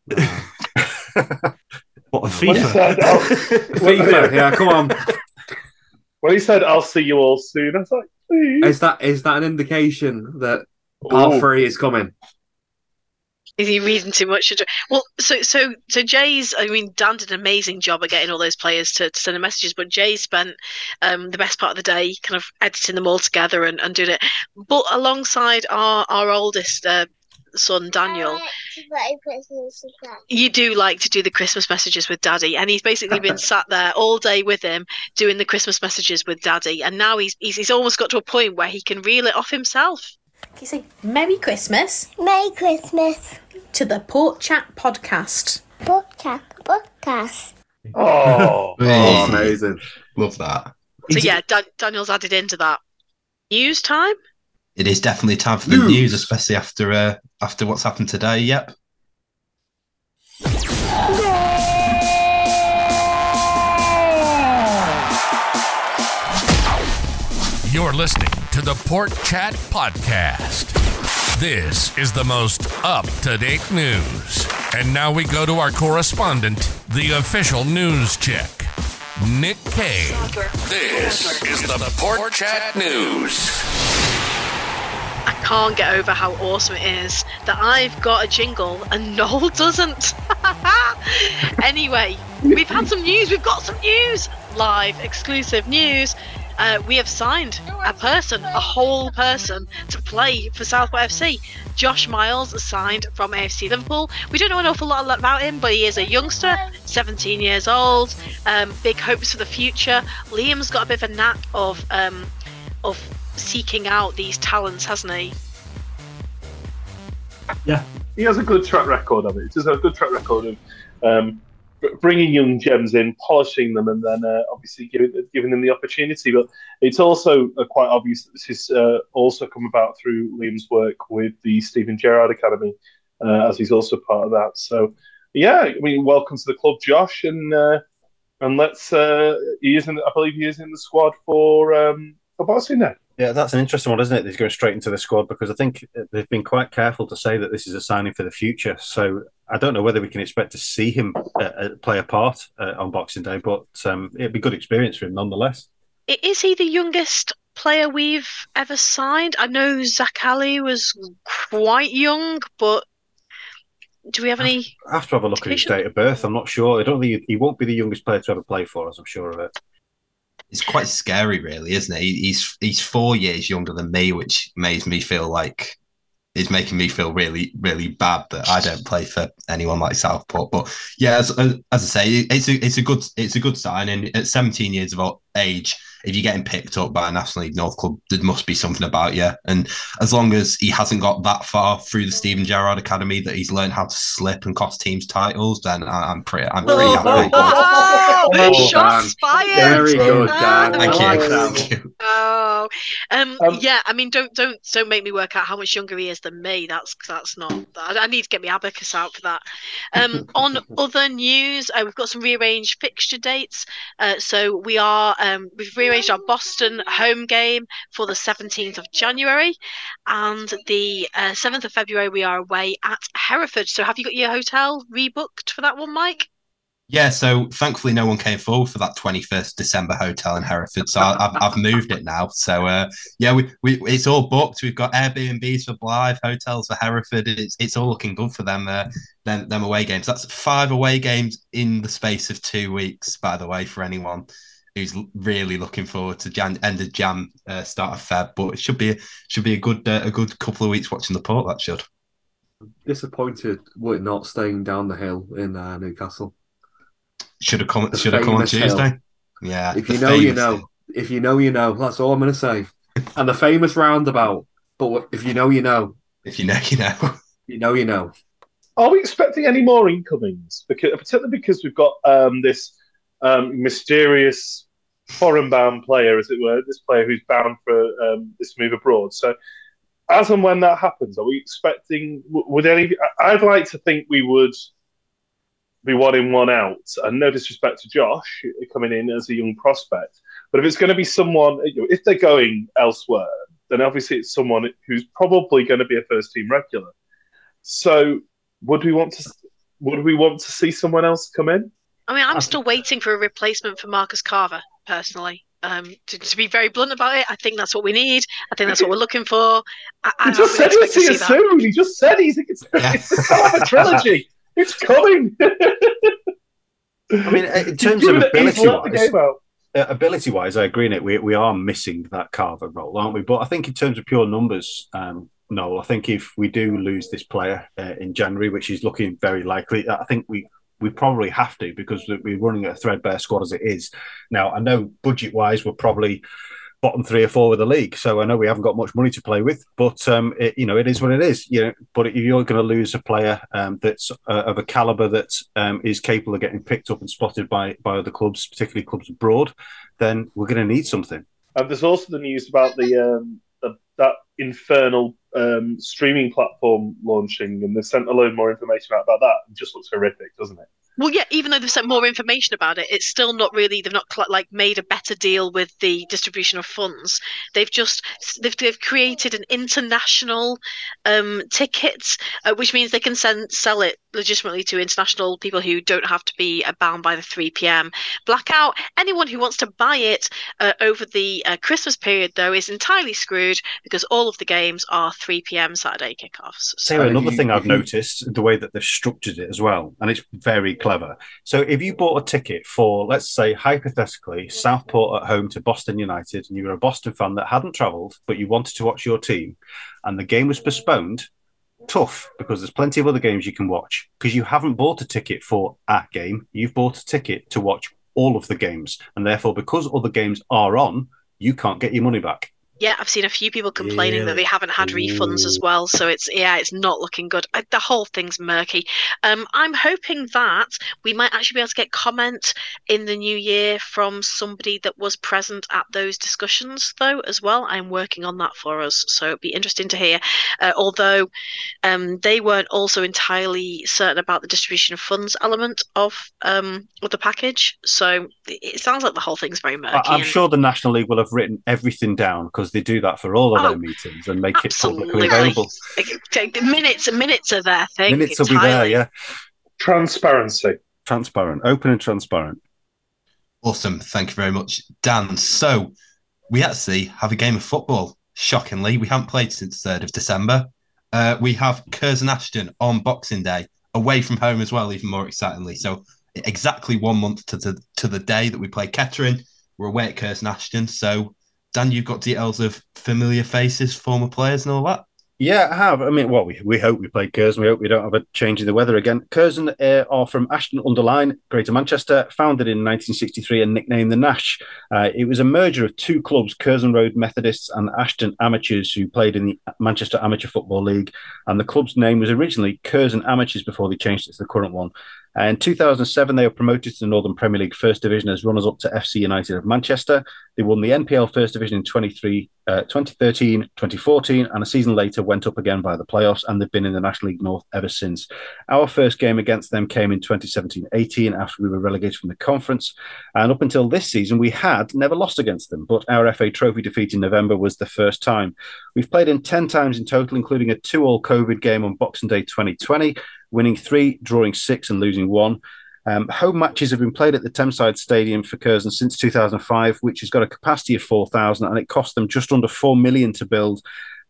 what a When he said, "Oh, FIFA, yeah, come on. When he said, "I'll see you all soon," I was like, "Please." Is that is that an indication that part three is coming? Is he reading too much? Well, so so so Jay's. I mean, Dan did an amazing job at getting all those players to, to send the messages, but Jay spent um, the best part of the day kind of editing them all together and, and doing it. But alongside our our oldest uh, son Daniel, you do like to do the Christmas messages with Daddy, and he's basically been sat there all day with him doing the Christmas messages with Daddy, and now he's he's, he's almost got to a point where he can reel it off himself. Can you say Merry Christmas? Merry Christmas. To the Port Chat podcast. Port Chat podcast. Oh, oh Hey. amazing. Love that. So yeah, Dan- Daniel's added into that. News time. It is definitely time for the news, especially after uh, after what's happened today. Yep. You're listening to the Port Chat Podcast. This is the most up to date news. And now we go to our correspondent, the official news check, Nick Kay. This is the Port Chat News. Can't get over how awesome it is that I've got a jingle and Noel doesn't. anyway, we've had some news. We've got some news. Live, exclusive news. Uh, we have signed a person, a whole person, to play for Southport FC. Josh Miles signed from AFC Liverpool. We don't know an awful lot about him, but he is a youngster, 17 years old. Um, big hopes for the future. Liam's got a bit of a knack of um, of seeking out these talents, hasn't he? Yeah. he has a good track record of it. He has a good track record of um, bringing young gems in, polishing them, and then uh, obviously giving, giving them the opportunity. But it's also uh, quite obvious that this has uh, also come about through Liam's work with the Steven Gerrard Academy, uh, as he's also part of that. So, yeah, I mean, welcome to the club, Josh, and uh, and let's. Uh, he is in. I believe he is in the squad for um, for Barcelona. Yeah, that's an interesting one, isn't it? He's going straight into the squad because I think they've been quite careful to say that this is a signing for the future. So I don't know whether we can expect to see him uh, uh, play a part uh, on Boxing Day, but um, it'd be good experience for him nonetheless. Is he the youngest player we've ever signed? I know Zach Ali was quite young, but do we have any? I have to have a look at his date of birth. I'm not sure. I don't think he, he won't be the youngest player to ever play for us. I'm sure of it. It's quite scary, really, isn't it? He- He's he's four years younger than me, which makes me feel like is making me feel really really bad that I don't play for anyone like Southport. But yeah, as, as I say, it's a it's a good it's a good sign. And at 17 years of age, if you're getting picked up by a National League North club, there must be something about you. And as long as he hasn't got that far through the Steven Gerrard Academy that he's learned how to slip and cost teams titles, then I, I'm pretty I'm pretty happy. Oh, shots fired! Very good, Dan. Thank I you. Thank you. Oh, um, yeah. I mean, don't don't don't make me work out how much younger he is than me. That's that's not. I, I need to get my abacus out for that. Um, on other news, uh, we've got some rearranged fixture dates. Uh, so we are um, we've rearranged our Boston home game for the seventeenth of January, and the uh, seventh of February we are away at Hereford. So have you got your hotel rebooked for that one, Mike? Yeah, so thankfully no one came forward for that 21st December hotel in Hereford. So I- I've, I've moved it now. So uh, yeah, we, we it's all booked. We've got Airbnbs for Blyth, hotels for Hereford. It's it's all looking good for them. Uh, them them away games. That's five away games in the space of two weeks. By the way, for anyone who's really looking forward to Jan end of Jan, uh, start of Feb. But it should be should be a good uh, a good couple of weeks watching the port. That should. Disappointed we're not staying down the hill in uh, Newcastle. Should have come. The Should have come on famous hill. Tuesday. Yeah. If you know, you famous know. If you know, you know. That's all I'm going to say. And the famous roundabout. But if you know, you know. If you know, you know. You know, you know. Are we expecting any more incomings? Because particularly because we've got um, this um, mysterious foreign-bound player, as it were, this player who's bound for um, this move abroad. So, as and when that happens, are we expecting? Would any? I'd like to think we would be one in, one out. And no disrespect to Josh coming in as a young prospect, but if it's going to be someone, if they're going elsewhere, then obviously it's someone who's probably going to be a first-team regular. So, would we want to? Would we want to see someone else come in? I mean, I'm still waiting for a replacement for Marcus Carver, personally. Um, to, to be very blunt about it, I think that's what we need. I think that's what we're looking for. I, I He just would said he'll see see it that. soon. He just said he's it's, it's the start of a trilogy. It's coming. I mean, in terms of given it- he's ability let the wise, uh, ability wise, I agree in it. We we are missing that Carver role, aren't we? But I think in terms of pure numbers, um, no. I think if we do lose this player uh, in January, which is looking very likely, I think we we probably have to because we're running a threadbare squad as it is. Now, I know budget wise, we're probably bottom three or four of the league, so I know we haven't got much money to play with. But um, it, you know, it is what it is. You know, but if you're going to lose a player um, that's uh, of a caliber that um, is capable of getting picked up and spotted by by other clubs, particularly clubs abroad, then we're going to need something. And there's also the news about the, um, that infernal um, streaming platform launching, and they've sent a load more information out about that. It just looks horrific, doesn't it? Well, yeah, even though they've sent more information about it, it's still not really. They've not like made a better deal with the distribution of funds. They've just they've, they've created an international um, ticket, uh, which means they can send sell it legitimately to international people who don't have to be uh, bound by the three p.m. blackout. Anyone who wants to buy it uh, over the uh, Christmas period, though, is entirely screwed because all of the games are three p.m. Saturday kickoffs. So another thing I've noticed the way that they've structured it as well, and it's very clever. So if you bought a ticket for, let's say, hypothetically, Southport at home to Boston United, and you were a Boston fan that hadn't travelled, but you wanted to watch your team, and the game was postponed, tough because there's plenty of other games you can watch because you haven't bought a ticket for a game, you've bought a ticket to watch all of the games, and therefore because other games are on, you can't get your money back. Yeah, I've seen a few people complaining that they haven't had refunds as well. So it's yeah, it's not looking good. Uh, The whole thing's murky. Um, I'm hoping that we might actually be able to get comment in the new year from somebody that was present at those discussions, though, as well. I'm working on that for us, so it'd be interesting to hear. Uh, although um, they weren't also entirely certain about the distribution of funds element of um, of the package, so it sounds like the whole thing's very murky. I- I'm sure the National League will have written everything down because they do that for all of Oh, their meetings and make it publicly available. Take the minutes and minutes of their thing. Minutes will be there, yeah. Transparency. Transparent, open and transparent. Awesome. Thank you very much, Dan. So we actually have a game of football. Shockingly, we haven't played since 3rd of December. Uh, we have Curzon Ashton on Boxing Day, away from home as well, even more excitingly. So exactly one month to the to the day that we play Kettering. We're away at Curzon Ashton. So Dan, you've got details of familiar faces, former players, and all that. Yeah, I have. I mean, well, we, we hope we play Curzon. We hope we don't have a change in the weather again. Curzon uh, are from Ashton under Lyne, Greater Manchester, founded in 1963 and nicknamed the Nash. Uh, it was a merger of two clubs, Curzon Road Methodists and Ashton Amateurs, who played in the Manchester Amateur Football League. And the club's name was originally Curzon Amateurs before they changed it to the current one. Uh, In 2007, they were promoted to the Northern Premier League First Division as runners up to FC United of Manchester. They won the NPL First Division in 23, uh, 2013, 2014, and a season later went up again via the playoffs, and they've been in the National League North ever since. Our first game against them came in 2017 18 after we were relegated from the conference. And up until this season, we had never lost against them, but our FA Trophy defeat in November was the first time. We've played in 10 times in total, including a two all COVID game on Boxing Day 2020, winning three, drawing six, and losing one. Um, home matches have been played at the Tameside Stadium for Curzon since 2005, which has got a capacity of 4,000, and it cost them just under 4 million to build.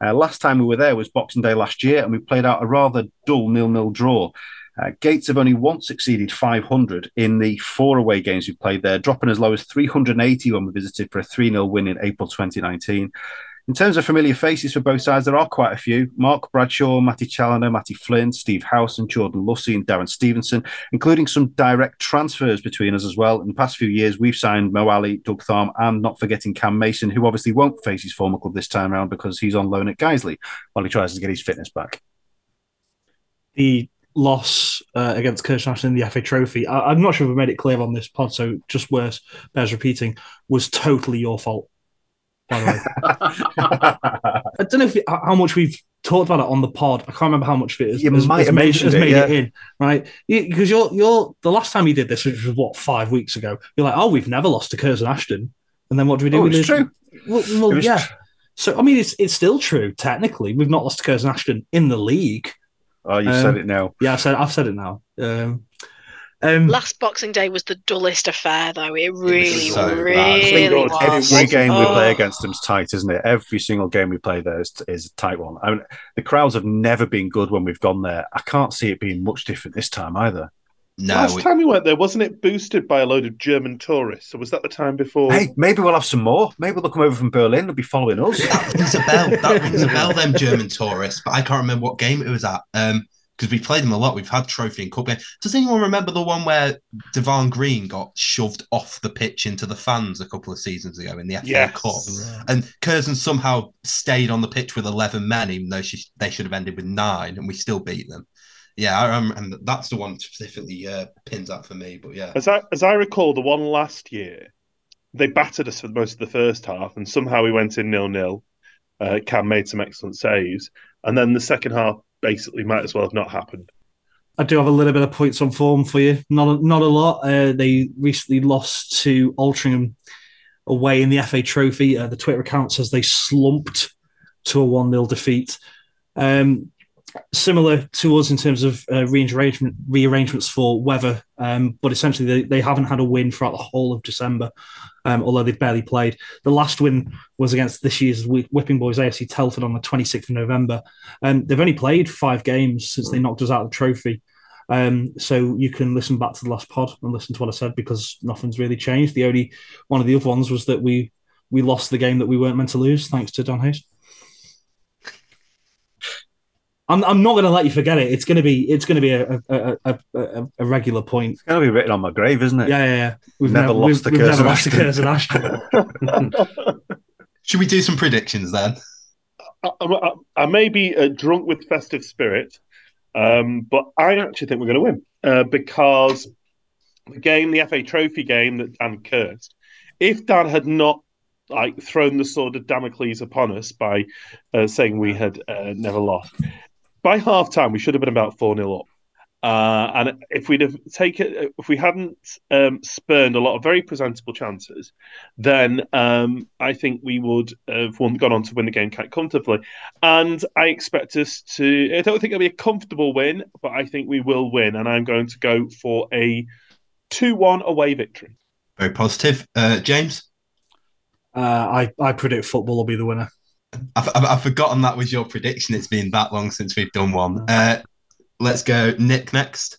Uh, last time we were there was Boxing Day last year, and we played out a rather dull nil-nil draw. Uh, Gates have only once exceeded 500 in the four away games we played there, dropping as low as 380 when we visited for a 3 0 win in April 2019. In terms of familiar faces for both sides, there are quite a few. Mark Bradshaw, Matty Challoner, Matty Flynn, Steve Howson, Jordan Lussey, and Darren Stevenson, including some direct transfers between us as well. In the past few years, we've signed Mo Ali, Doug Tharme, and not forgetting Cam Mason, who obviously won't face his former club this time around because he's on loan at Guiseley while he tries to get his fitness back. the loss uh, against Curzon in the FA Trophy, I, I'm not sure if we made it clear on this pod, so just worse, bears repeating, was totally your fault. By the way, I don't know if it, how much we've talked about it on the pod. I can't remember how much of it has, You has, might has made, has it, made yeah. it in, right? Because you're you're the last time you did this, which was what five weeks ago. You're like, oh, we've never lost to Curzon Ashton, and then what do we do? Oh, we it's lose- true. Well, well, It yeah. So I mean, it's it's still true technically. We've not lost to Curzon Ashton in the league. Oh, you Um, said it now. Yeah, I've said I've said it now. Um, um, Last Boxing Day was the dullest affair, though. It really, so bad. really was. Every game we Oh. play against them's tight, isn't it? Every single game we play there is, is a tight one. I mean, the crowds have never been good when we've gone there. I can't see it being much different this time either. Last time we went there, wasn't it boosted by a load of German tourists? Or was that the time before? Hey, maybe we'll have some more. Maybe they'll come over from Berlin. They'll be following us. That rings a bell. That rings a bell. Them German tourists, but I can't remember what game it was at. Um, because we played them a lot. We've had trophy and cup game. Does anyone remember the one where Devon Green got shoved off the pitch into the fans a couple of seasons ago in the FA Yes. Cup? And Curzon somehow stayed on the pitch with eleven men, even though she, they should have ended with nine, and we still beat them. Yeah, I remember. That's the one specifically uh, pins out for me. But yeah, As I as I recall, the one last year, they battered us for most of the first half, and somehow we went in nil nil. Uh, Cam made some excellent saves, and then the second half basically might as well have not happened. I do have a little bit of points on form for you. Not a, not a lot. Uh, they recently lost to Altrincham away in the FA Trophy. Uh, the Twitter account says they slumped to a one 0 defeat. Um, similar to us in terms of uh, rearrangement rearrangements for weather, um, but essentially they, they haven't had a win throughout the whole of December, um, although they've barely played. The last win was against this year's Whipping Boys AFC Telford on the 26th of November. Um, they've only played five games since they knocked us out of the trophy. Um, so you can listen back to the last pod and listen to what I said because nothing's really changed. The only one of the other ones was that we we lost the game that we weren't meant to lose, thanks to Don Hayes. I'm, I'm not going to let you forget it. It's going to be it's going to be a a, a, a, a regular point. It's going to be written on my grave, isn't it? Yeah, yeah, yeah. Never lost to we've never lost to Ashton. Curzon Ashton. Should we do some predictions then? I, I, I may be uh, drunk with festive spirit, um, but I actually think we're going to win uh, because the game, the FA Trophy game that Dan cursed, if Dan had not like thrown the sword of Damocles upon us by uh, saying we had uh, never lost, by half time we should have been about four 0 up. Uh, and if we'd have taken, if we hadn't um, spurned a lot of very presentable chances, then um, I think we would have won, gone on to win the game quite comfortably. And I expect us to. I don't think it'll be a comfortable win, but I think we will win. And I'm going to go for a two-one away victory. Very positive, uh, James. Uh, I I predict football will be the winner. I've, I've, I've, forgotten that was your prediction. It's been that long since we've done one. Uh, let's go, Nick. Next.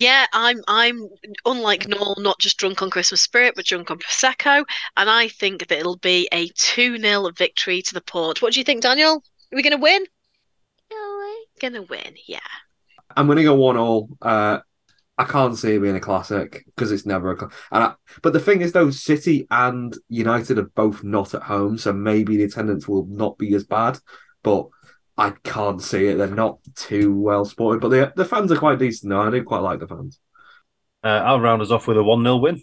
Yeah, I'm I'm unlike Noel, not just drunk on Christmas spirit, but drunk on prosecco, and I think that it'll be a two 0 victory to the port. What do you think, Daniel? Are we going to win? Going to win, yeah. I'm going to go one all. Uh, I can't see it being a classic because it's never a. Cl- and I, but the thing is, though, City and United are both not at home, so maybe the attendance will not be as bad. But I can't see it. They're not too well supported, but the the fans are quite decent. Though I do quite like the fans. Uh, I'll round us off with a one 0 win.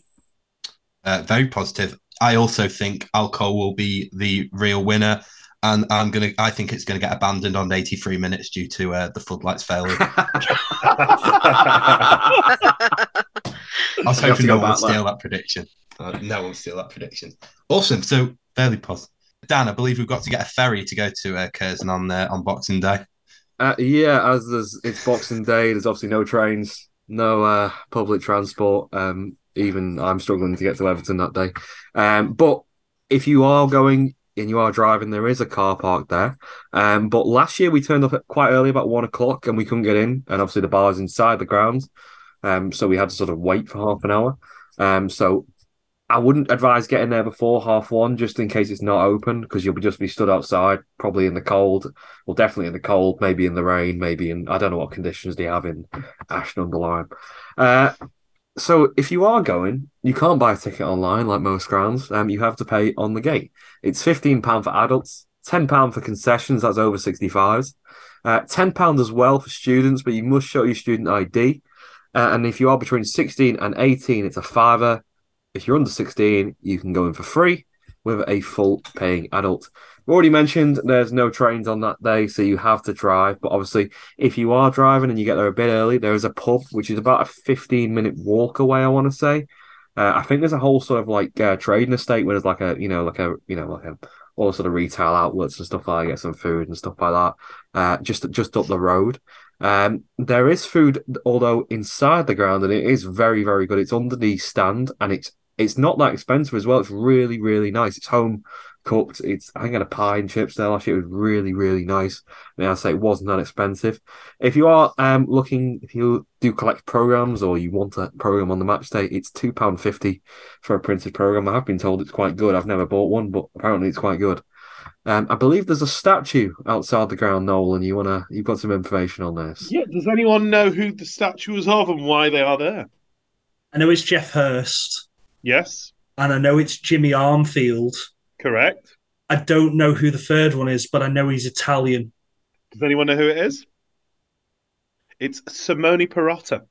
Uh, very positive. I also think Alco will be the real winner and I'm gonna. I think it's gonna get abandoned on 83 minutes due to uh, the floodlights failure. I was hoping no one would steal that prediction. Uh, no one will steal that prediction. Awesome. So fairly positive. Dan, I believe we've got to get a ferry to go to uh, Curzon on uh, on Boxing Day. Uh, yeah, as there's it's Boxing Day, there's obviously no trains, no uh, public transport. Um, even I'm struggling to get to Everton that day. Um, but if you are going and you are driving, there is a car park there. Um, but last year we turned up quite early, about one o'clock, and we couldn't get in. And obviously the bar is inside the grounds, um, so we had to sort of wait for half an hour. Um, so I wouldn't advise getting there before half one, just in case it's not open, because you'll just be stood outside, probably in the cold. Well, definitely in the cold, maybe in the rain, maybe in I don't know what conditions they have in Ashton under. Uh, so if you are going, you can't buy a ticket online like most grounds. Um, you have to pay on the gate. It's fifteen pound for adults, ten pound for concessions. That's over sixty fives. Uh, ten pound as well for students, but you must show your student ID. Uh, and if you are between sixteen and eighteen, it's a fiver. If you're under sixteen, you can go in for free with a full paying adult. We already mentioned there's no trains on that day, so you have to drive. But obviously, if you are driving and you get there a bit early, there is a pub which is about a 15 minute walk away. I want to say. Uh, I think there's a whole sort of like uh, trading estate where there's like a you know like a you know like a all sort of retail outlets and stuff like that, get some food and stuff like that. Uh, just just up the road. Um, there is food, although inside the ground, and it is very very good. It's under the stand, and it's it's not that expensive as well. It's really really nice. It's home cooked. It's I think I had a pie and chips there last year. It was really really nice. I mean, I say it wasn't that expensive. If you are um looking, if you do collect programs or you want a program on the match day, it's two pound fifty for a printed program. I have been told it's quite good. I've never bought one, but apparently it's quite good. Um, I believe there's a statue outside the ground, Noel, and you wanna you've got some information on this. Yeah. Does anyone know who the statue is of and why they are there? I know it's Geoff Hurst. Yes. And I know it's Jimmy Armfield. Correct. I don't know who the third one is, but I know he's Italian. Does anyone know who it is? It's Simone Perrotta.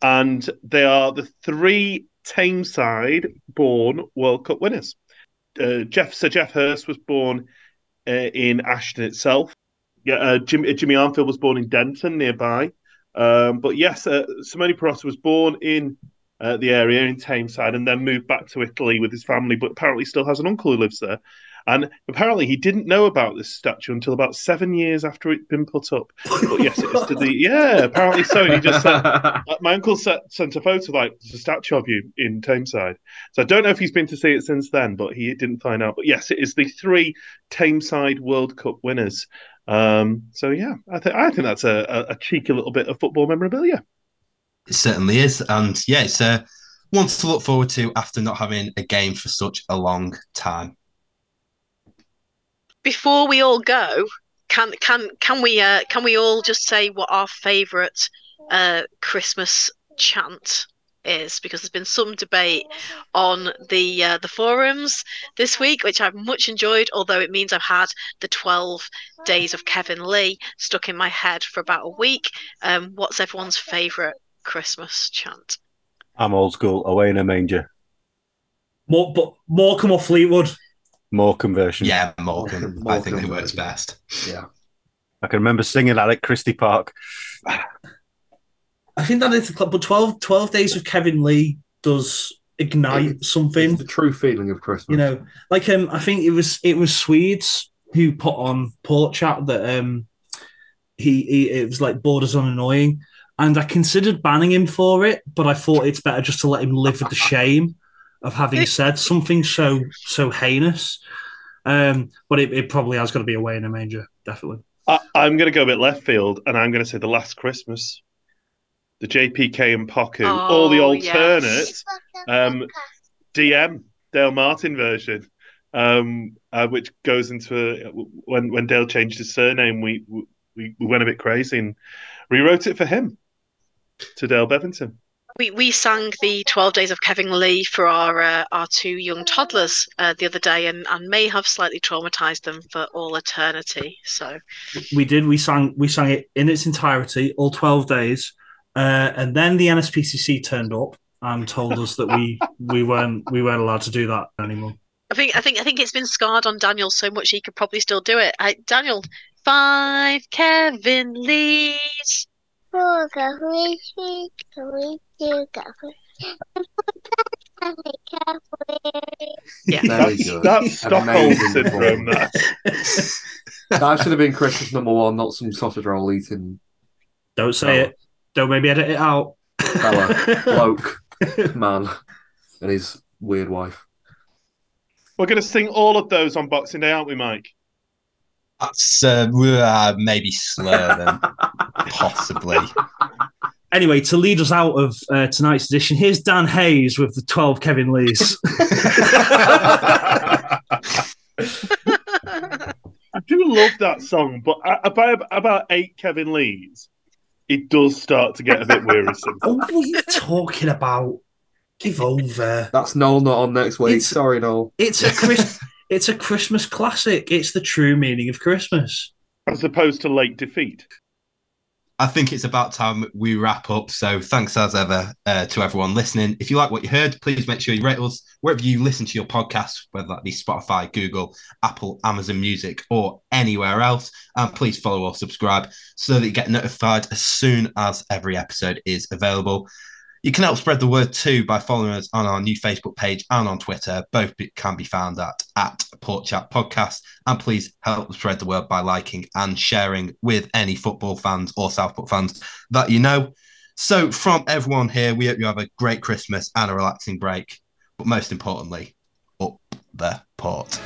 And they are the three Tameside born World Cup winners. Uh, Geoff Sir Geoff Hurst was born uh, in Ashton itself. Yeah, uh, Jim, Jimmy Armfield was born in Denton nearby. Um, but yes, uh, Simone Perrotta was born in uh, the area in Tameside and then moved back to Italy with his family, but apparently still has an uncle who lives there. And apparently he didn't know about this statue until about seven years after it'd been put up. But yes, it is to the yeah. Apparently so. And he just said, my uncle sent, sent a photo like there's a statue of you in Tameside. So I don't know if he's been to see it since then, but he didn't find out. But yes, it is the three Tameside World Cup winners. Um, so yeah, I think I think that's a, a, a cheeky little bit of football memorabilia. It certainly is. And yeah, it's uh, one to look forward to after not having a game for such a long time. Before we all go, can can can we uh, can we all just say what our favourite uh, Christmas chant is because there's been some debate on the uh, the forums this week, which I've much enjoyed. Although it means I've had the 12 days of Kevin Lee stuck in my head for about a week. Um, what's everyone's favourite Christmas chant? I'm old school. Away in a manger. More, but Morecambe or Fleetwood? More conversion. Yeah, Morecambe. I think it works best. Yeah. I can remember singing that at Christie Park. I think that is the club, but 12, 12 days of Kevin Lee does ignite something. the true feeling of Christmas. You know, like um, I think it was it was Swedes who put on Port Chat that um, he, he it was like borders on annoying, and I considered banning him for it, but I thought it's better just to let him live with the shame of having said something so so heinous. Um, but it, it probably has got to be away in a manger, definitely. I, I'm going to go a bit left field, and I'm going to say the Last Christmas, the JPK and Poku, or the Oh, alternate yes. um, DM Dale Martin version, um, uh, which goes into a, when when Dale changed his surname, we, we we went a bit crazy and rewrote it for him to Dale Bevington. We we sang the Twelve Days of Kevin Lee for our uh, our two young toddlers uh, the other day, and, and may have slightly traumatized them for all eternity. So We did. We sang. We sang it in its entirety, all twelve days, uh, and then the NSPCC turned up and told us that we we weren't we weren't allowed to do that anymore. I think I think I think it's been scarred on Daniel so much he could probably still do it. I, Daniel, five Kevin Lees. Four coffee, three coffee, two coffee. Yeah. Very That's- good. that's Stockholm Amazing syndrome, performance. that should have been Christmas number one, not some sausage roll eating Don't say it. Don't maybe edit it out. fella, bloke, man, and his weird wife. We're going to sing all of those on Boxing Day, aren't we, Mike? That's uh, uh, maybe slur then, possibly. Anyway, to lead us out of uh, tonight's edition, here's Dan Hayes with the twelve Kevin Lees. I do love that song, but a- about about eight Kevin Lees, it does start to get a bit wearisome. oh, what are you talking about? Give over. That's Noel not on next week. It's- Sorry, Noel. It's a Chris- it's a Christmas classic. It's the true meaning of Christmas. As opposed to late defeat. I think it's about time we wrap up. So thanks as ever uh, to everyone listening. If you like what you heard, please make sure you rate us wherever you listen to your podcast, whether that be Spotify, Google, Apple, Amazon Music, or anywhere else. And please follow or subscribe so that you get notified as soon as every episode is available. You can help spread the word too by following us on our new Facebook page and on Twitter. Both can be found at at Port Chat Podcast. And please help spread the word by liking and sharing with any football fans or Southport fans that you know. So, from everyone here, we hope you have a great Christmas and a relaxing break. But most importantly, up the port.